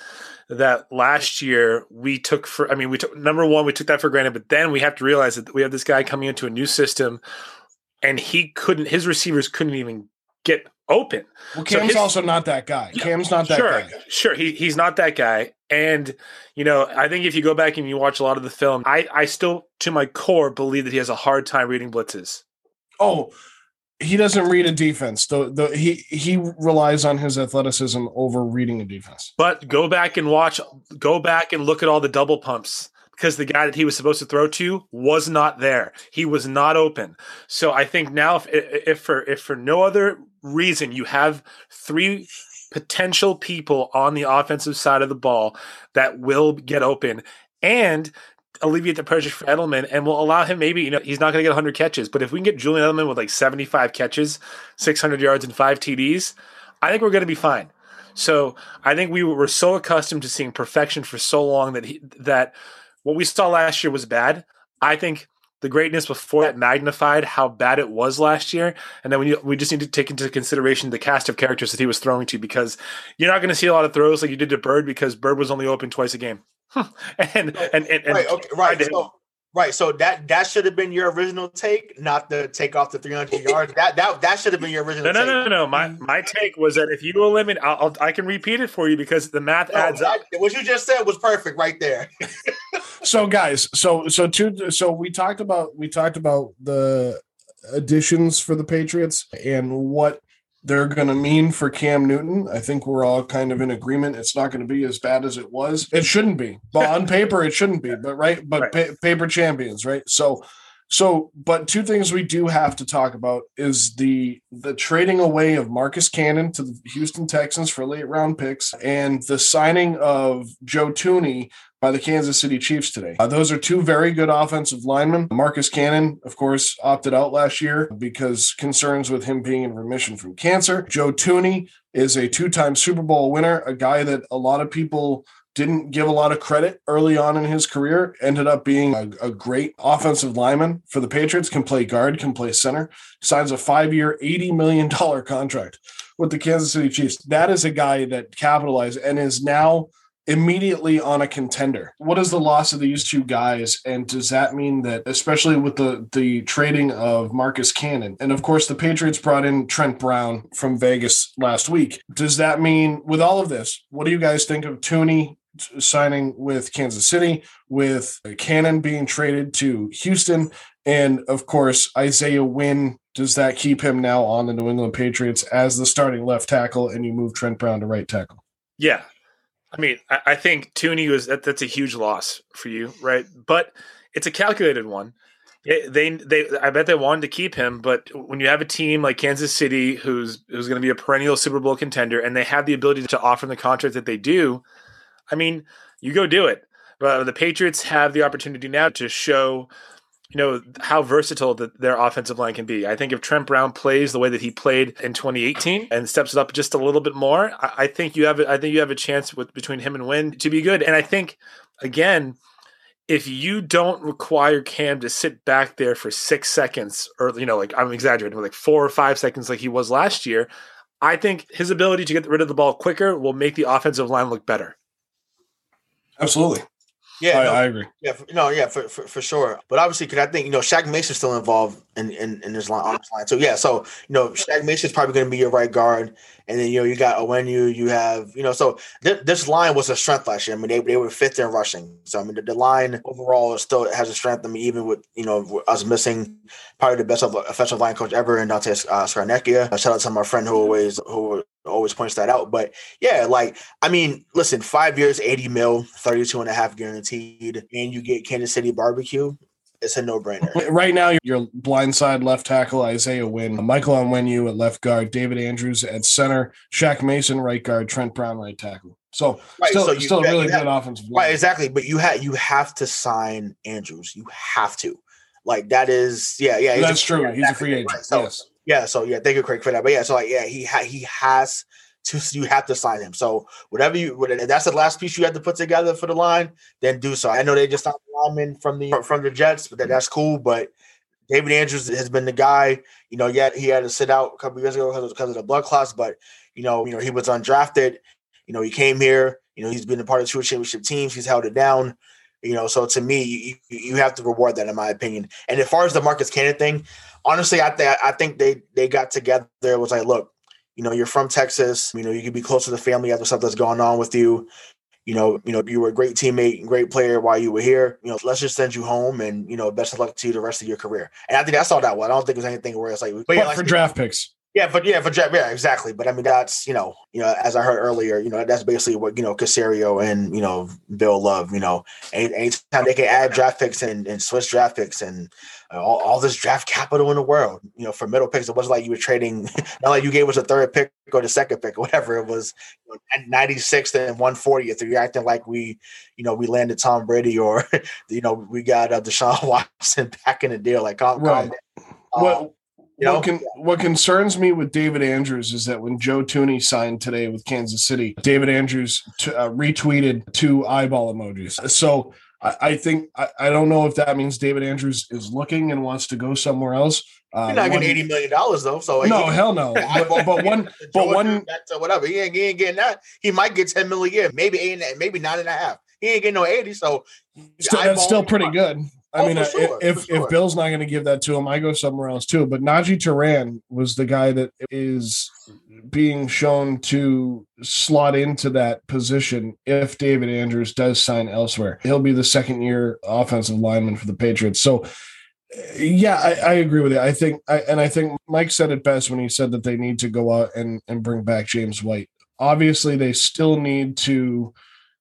that last year we took for I mean we took number one we took that for granted but then we have to realize that we have this guy coming into a new system and he couldn't his receivers couldn't even get open. Well, Cam's so his, also not that guy. Cam's not that sure, guy. Sure, he, he's not that guy. And you know, I think if you go back and you watch a lot of the film, I I still to my core believe that he has a hard time reading blitzes. Oh, he doesn't read a defense. The, the he he relies on his athleticism over reading a defense. But go back and watch. Go back and look at all the double pumps because the guy that he was supposed to throw to was not there. He was not open. So I think now, if, if for if for no other reason, you have three potential people on the offensive side of the ball that will get open and alleviate the pressure for Edelman and will allow him maybe, you know, he's not going to get 100 catches, but if we can get Julian Edelman with like 75 catches, 600 yards, and five TDs, I think we're going to be fine. So I think we were so accustomed to seeing perfection for so long that he, that what we saw last year was bad. I think the greatness before that magnified how bad it was last year. And then we, we just need to take into consideration the cast of characters that he was throwing to because you're not going to see a lot of throws like you did to Byrd because Byrd was only open twice a game. and, and, and, and, right, okay, right. So, right. So that, that should have been your original take, not the take off the 300 yards. That, that, that should have been your original no, no, no, no, no. My, my take was that if you eliminate, I'll, I'll, i can repeat it for you because the math no, adds that, up. What you just said was perfect right there. so guys, so, so two, so we talked about, we talked about the additions for the Patriots and what they're going to mean for Cam Newton. I think we're all kind of in agreement. It's not going to be as bad as it was. It shouldn't be. But on paper, it shouldn't be. But right, but right. Pa- paper champions, right? So, so, but two things we do have to talk about is the the trading away of Marcus Cannon to the Houston Texans for late round picks and the signing of Joe Thuney by the Kansas City Chiefs today. Uh, those are two very good offensive linemen. Marcus Cannon, of course, opted out last year because concerns with him being in remission from cancer. Joe Thuney is a two-time Super Bowl winner, a guy that a lot of people didn't give a lot of credit early on in his career, ended up being a, a, great offensive lineman for the Patriots, can play guard, can play center, signs a five year, $80 million contract with the Kansas City Chiefs. That is a guy that capitalized and is now immediately on a contender. What is the loss of these two guys? And does that mean that, especially with the the trading of Marcus Cannon, and of course the Patriots brought in Trent Brown from Vegas last week, does that mean with all of this, what do you guys think of Thuney signing with Kansas City, with Cannon being traded to Houston, and of course Isaiah Wynn? Does that keep him now on the New England Patriots as the starting left tackle, and you move Trent Brown to right tackle? Yeah, I mean, I, I think Thuney was that, that's a huge loss for you, right? But it's a calculated one. They they I bet they wanted to keep him, but when you have a team like Kansas City, who's who's going to be a perennial Super Bowl contender, and they have the ability to offer him the contract that they do, I mean, you go do it. But the Patriots have the opportunity now to show you know how versatile that their offensive line can be. I think if Trent Brown plays the way that he played in 2018 and steps it up just a little bit more, I, I think you have I think you have a chance with between him and Wynn to be good. And I think again, if you don't require Cam to sit back there for six seconds, or you know, like I'm exaggerating, like four or five seconds, like he was last year, I think his ability to get rid of the ball quicker will make the offensive line look better. Absolutely. Yeah, I, no, I agree. yeah, for, no, yeah, for, for, for sure. But obviously, because I think you know Shaq Mason's still involved in in, in this line on this line. So yeah, so you know Shaq Mason's probably going to be your right guard, and then you know you got Onwenu, you have you know so th- this line was a strength last year. I mean they, they were fifth in rushing. So I mean the, the line overall is still has a strength. I mean even with you know us missing probably the best offensive line coach ever in Dante uh, Scarnecchia. Shout out to my friend who always who always points that out. But yeah, like I mean, listen, five years, 80 mil, 32 and a half guaranteed, and you get Kansas City barbecue. It's a no-brainer. Right now, your blindside left tackle Isaiah Wynn, Michael Onwenu at left guard, David Andrews at center, Shaq Mason right guard, Trent Brown right tackle. So Right, still, so you- still yeah, really you good have- offensive line. Right, exactly. But you have you have to sign Andrews. You have to. Like that is yeah, yeah. That's a- true. He's a free agent. Right, so, yes. Yeah, so yeah, thank you, Craig, for that. But yeah, so like yeah, he ha- he has to you have to sign him. So whatever you what- if that's the last piece you have to put together for the line, then do so. I know they just signed lineman from the from the Jets, but that, that's cool. But David Andrews has been the guy. You know, yet he had to sit out a couple years ago because of, because of the blood clots, but you know, you know, he was undrafted. You know, he came here. You know, he's been a part of two championship teams. He's held it down. You know, so to me, you, you have to reward that, in my opinion. And as far as the Marcus Cannon thing, honestly, I think I think they they got together. It was like, look, you know, you're from Texas. You know, you can be close to the family after stuff that's going on with you. You know, you know, you were a great teammate and great player while you were here. You know, let's just send you home, and you know, best of luck to you the rest of your career. And I think that's all that was. I don't think there's anything where it's like, but But yeah, like, for draft picks. Yeah, but yeah, for yeah, exactly. But I mean, that's you know, you know, as I heard earlier, you know, that's basically what you know, Caserio and you know, Bill Love, you know, any, anytime they can add draft picks and, and switch draft picks and uh, all, all this draft capital in the world, you know, for middle picks, it wasn't like you were trading, not like you gave us a third pick or the second pick or whatever. It was ninety sixth and one fortieth. You're acting like we, you know, we landed Tom Brady or you know, we got uh, Deshaun Watson back in the deal. Like, calm, calm Right. down. Uh, What you know? what, con- what concerns me with David Andrews is that when Joe Thuney signed today with Kansas City, David Andrews t- uh, retweeted two eyeball emojis. So I, I think I, I don't know if that means David Andrews is looking and wants to go somewhere else. Uh, You're not one- getting eighty million dollars though. So no, he- hell no. But, but one, but one, back whatever. He ain't, he ain't getting that. He might get ten million a year, maybe eight, and- maybe nine and a half. He ain't getting no eighty. So still, that's still pretty good. I Oh, mean, uh, sure, if sure. if Bill's not going to give that to him, I go somewhere else too. But Najee Toran was the guy that is being shown to slot into that position if David Andrews does sign elsewhere. He'll be the second year offensive lineman for the Patriots. So. Yeah, I, I agree with it. I think, I, and I think Mike said it best when he said that they need to go out and, and bring back James White. Obviously, they still need to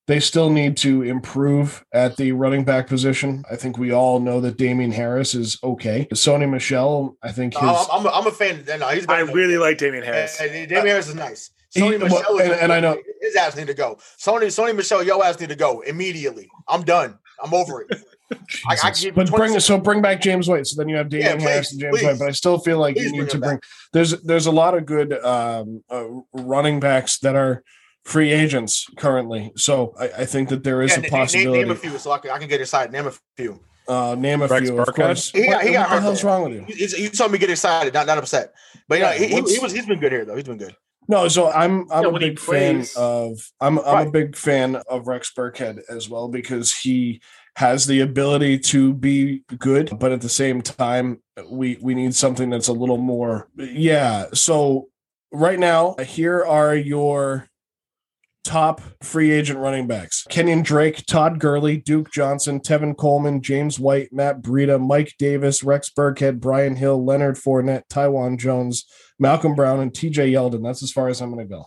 they still need to improve at the running back position. I think we all know that Damien Harris is okay. Sony Michel, I think his. No, I'm, I'm, a, I'm a fan. No, he's I better than- really like Damien Harris. Uh, Damien Harris is nice. Sony well, Michel, is and- and I know- his ass need to go. Sony, Sony Michel, your ass need to go immediately. I'm done. I'm over it. I- I Jesus. can give you but bring so bring back James White. So then you have Damien Yeah, Harris and James please. White. But I still feel like Please you bring need to bring. back. There's there's a lot of good um, uh, running backs that are free agents currently. So I, I think that there is Yeah, a name, name, possibility. name a few so I can, I can get excited. Name a few. uh, name a Rex few, of course. He got- he what, got what the hell's wrong with you? You, you told me get excited, not not upset. But yeah, Yeah, he, he, what's- he was he's been good here though. He's been good. No, so I'm I'm Yeah, a big fan of I'm I'm Right. a big fan of Rex Burkhead as well because he has the ability to be good, but at the same time, we we need something that's a little more. Yeah. So right now, here are your top free agent running backs: Kenyon Drake, Todd Gurley, Duke Johnson, Tevin Coleman, James White, Matt Breida, Mike Davis, Rex Burkhead, Brian Hill, Leonard Fournette, Taiwan Jones, Malcolm Brown, and T.J. Yeldon. That's as far as I'm going to go.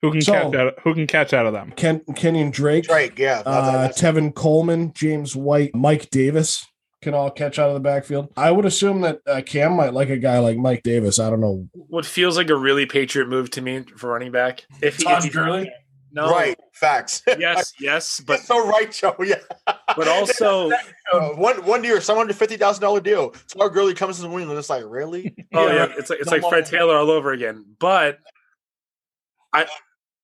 Who can So- catch out? Who can catch out of them? Ken, Kenyon Drake, Drake, yeah. uh, Tevin Coleman, James White, Mike Davis can all catch out of the backfield. I would assume that uh, Cam might like a guy like Mike Davis. I don't know. What feels like a really Patriot move to me for running back. If he, if he no, Right, facts. yes, yes, but But so right, Joe. Yeah, but also, one one year, seven hundred fifty thousand dollar deal. Todd Gurley comes to the wing, and it's like, really? oh Yeah. yeah, it's like it's No like Fred. Taylor all over again. But I,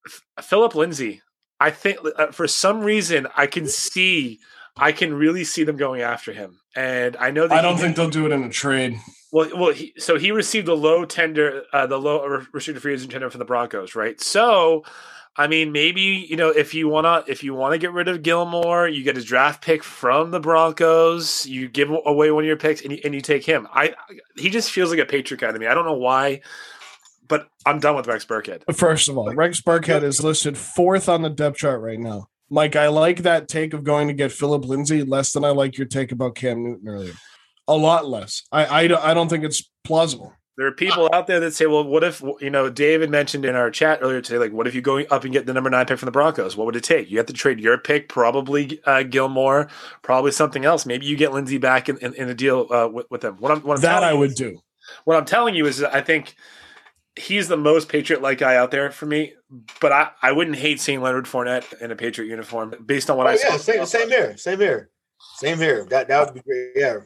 F- Phillip Lindsay, I think uh, for some reason I can see, I can really see them going after him, and I know that I don't did- think they'll do it in a trade. Well, well, he, so he received the low tender, uh, the low restricted free agent tender for the Broncos, right? So, I mean, maybe you know if you wanna if you wanna get rid of Gilmore, you get a draft pick from the Broncos, you give away one of your picks, and you, and you take him. I he just feels like a Patriot guy to me. I don't know why, but I'm done with Rex Burkhead. First of all, Rex Burkhead is listed fourth on the depth chart right now. Mike, I like that take of going to get Phillip Lindsay less than I like your take about Cam Newton earlier. A lot less. I I, don't- I don't think it's plausible. There are people out there that say, well, what if, you know, David mentioned in our chat earlier today, like, what if you go up and get the number nine pick from the Broncos? What would it take? You have to trade your pick, probably uh, Gilmore, probably something else. Maybe you get Lindsay back in, in, in a deal uh, with, with them. What I'm, what I'm That I would is- do. What I'm telling you is I think he's the most Patriot like guy out there for me, but I, I wouldn't hate seeing Leonard Fournette in a Patriot uniform based on what Oh, I yeah, saw. same, same here, same here, same here. That that would be great. Yeah,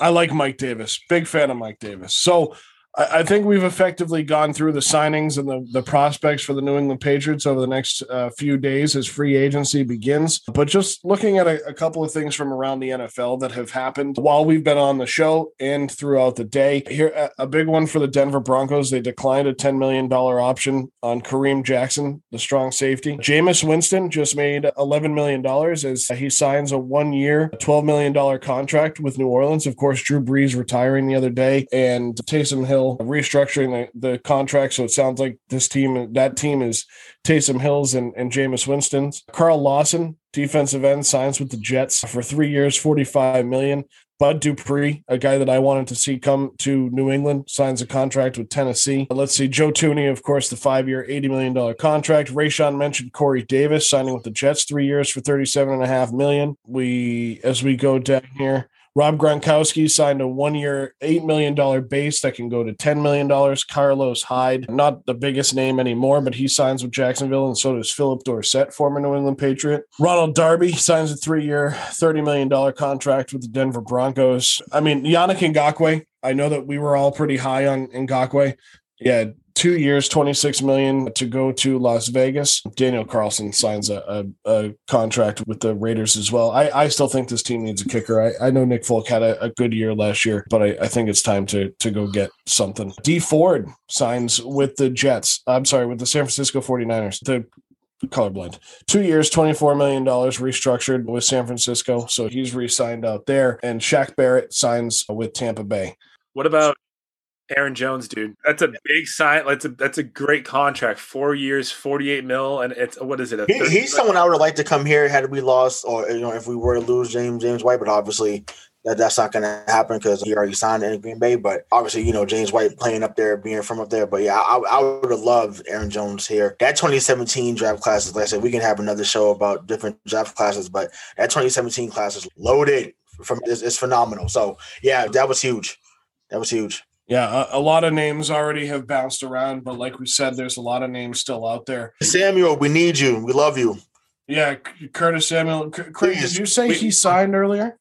I like Mike Davis. Big fan of Mike Davis. So I, think we've effectively gone through the signings and the, the prospects for the New England Patriots over the next uh, few days as free agency begins. But just looking at a, a couple of things from around the NFL that have happened while we've been on the show and throughout the day. Here, a, a big one for the Denver Broncos. They declined a $10 million option on Kareem Jackson, the strong safety. Jameis Winston just made $11 million as he signs a one year, $12 million contract with New Orleans. Of course, Drew Brees retiring the other day and Taysom Hill restructuring the, the contract. So it sounds like this team, that team is Taysom Hills and, and Jameis Winston's. Carl Lawson, defensive end, signs with the Jets for three years, 45 million. Bud Dupree, a guy that I wanted to see come to New England, signs a contract with Tennessee. Let's see, Joe Thuney, of course, the five-year, $80 million contract. Rayshon mentioned Corey Davis signing with the Jets three years for 37.5 million. We, as we go down here, Rob Gronkowski signed a one-year, $8 million base that can go to $10 million. Carlos Hyde, not the biggest name anymore, but he signs with Jacksonville, and so does Phillip Dorsett, former New England Patriot. Ronald Darby signs a three-year, $30 million contract with the Denver Broncos. I mean, Yannick Ngakoue, I know that we were all pretty high on Ngakoue. Yeah, two years, 26 million to go to Las Vegas. Daniel Carlson signs a, a, a contract with the Raiders as well. I, I still think this team needs a kicker. I, I know Nick Folk had a, a good year last year, but I, I think it's time to to go get something. Dee Ford signs with the Jets. I'm sorry, with the San Francisco 49ers. The colorblind. Two years, $24 million restructured with San Francisco. So he's re signed out there. And Shaq Barrett signs with Tampa Bay. What about Aaron Jones, dude? That's a big sign. That's a that's a great contract. Four years, forty eight mil, and it's what is it? he, 30 he's someone I would have liked to come here had we lost, or you know, if we were to lose James James White. But obviously, that that's not going to happen because he already signed in Green Bay. But obviously, you know, James White playing up there, being from up there. But yeah, I, I would have loved Aaron Jones here. That 2017 draft classes, like I said, we can have another show about different draft classes. But that 2017 class is loaded. From it's, it's phenomenal. So yeah, that was huge. That was huge. Yeah, a, a lot of names already have bounced around, but like we said, there's a lot of names still out there. Samuel, we need you. We love you. Yeah, Curtis Samuel. C- Craig, Please. did you say We- he signed earlier?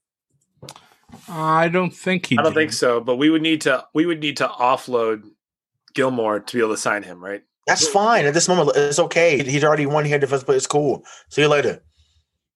I don't think he. I don't did. think so, but we would need to we would need to offload Gilmore to be able to sign him, right? That's fine. At this moment, it's okay. He's already won here defense, but it's cool. See you later.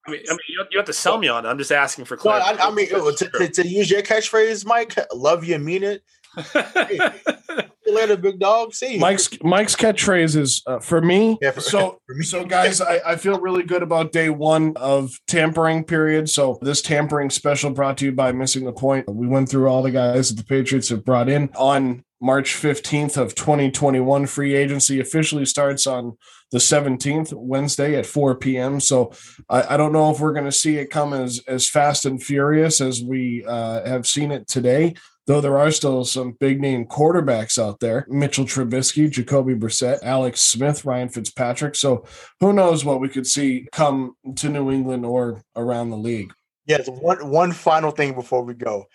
I mean, I mean, you you have to sell me on it. I'm just asking for No, clarity. I, I mean, to, to, to use your catchphrase, Mike, love you, mean it. you later, big dog. See you. Mike's Mike's catchphrase is uh, for me. Yeah, for- so for me. so guys, I, I feel really good about day one of tampering period. So this tampering special brought to you by Missing the Point. We went through all the guys that the Patriots have brought in on March 15th of 2021. Free agency officially starts on the 17th, Wednesday at 4 p.m. So I, I don't know if we're going to see it come as as fast and furious as we uh, have seen it today. Though there are still some big name quarterbacks out there Mitchell Trubisky, Jacoby Brissett, Alex Smith, Ryan Fitzpatrick. So who knows what we could see come to New England or around the league. Yes, one one final thing before we go.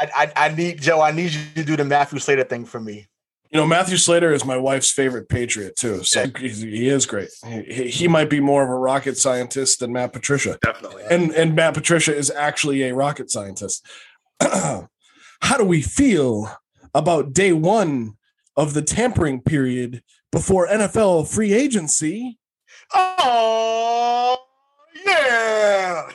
I, I I need Joe. I need you to do the Matthew Slater thing for me. You know, Matthew Slater is my wife's favorite Patriot, too. So he's- he is great. He, he might be more of a rocket scientist than Matt Patricia. Definitely. and and Matt Patricia is actually a rocket scientist. How do we feel about day one of the tampering period before NFL free agency? Oh yeah.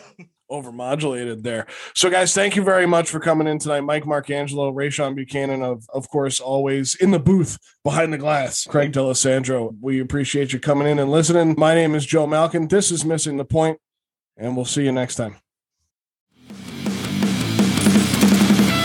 Overmodulated there. So, guys, thank you very much for coming in tonight. Mike Marcangelo, Rayshon Buchanan, of of course, always in the booth behind the glass. Craig Delisandro, we appreciate you coming in and listening. My name is Joe Malkin. This is Missing the Point, and we'll see you next time.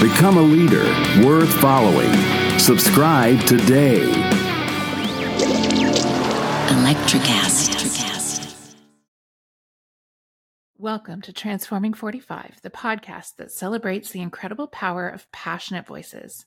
Become a leader worth following. Subscribe today. Electricast. Welcome to Transforming 45, the podcast that celebrates the incredible power of passionate voices.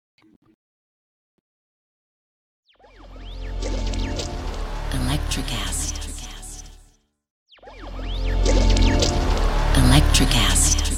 Electricast. Electricast.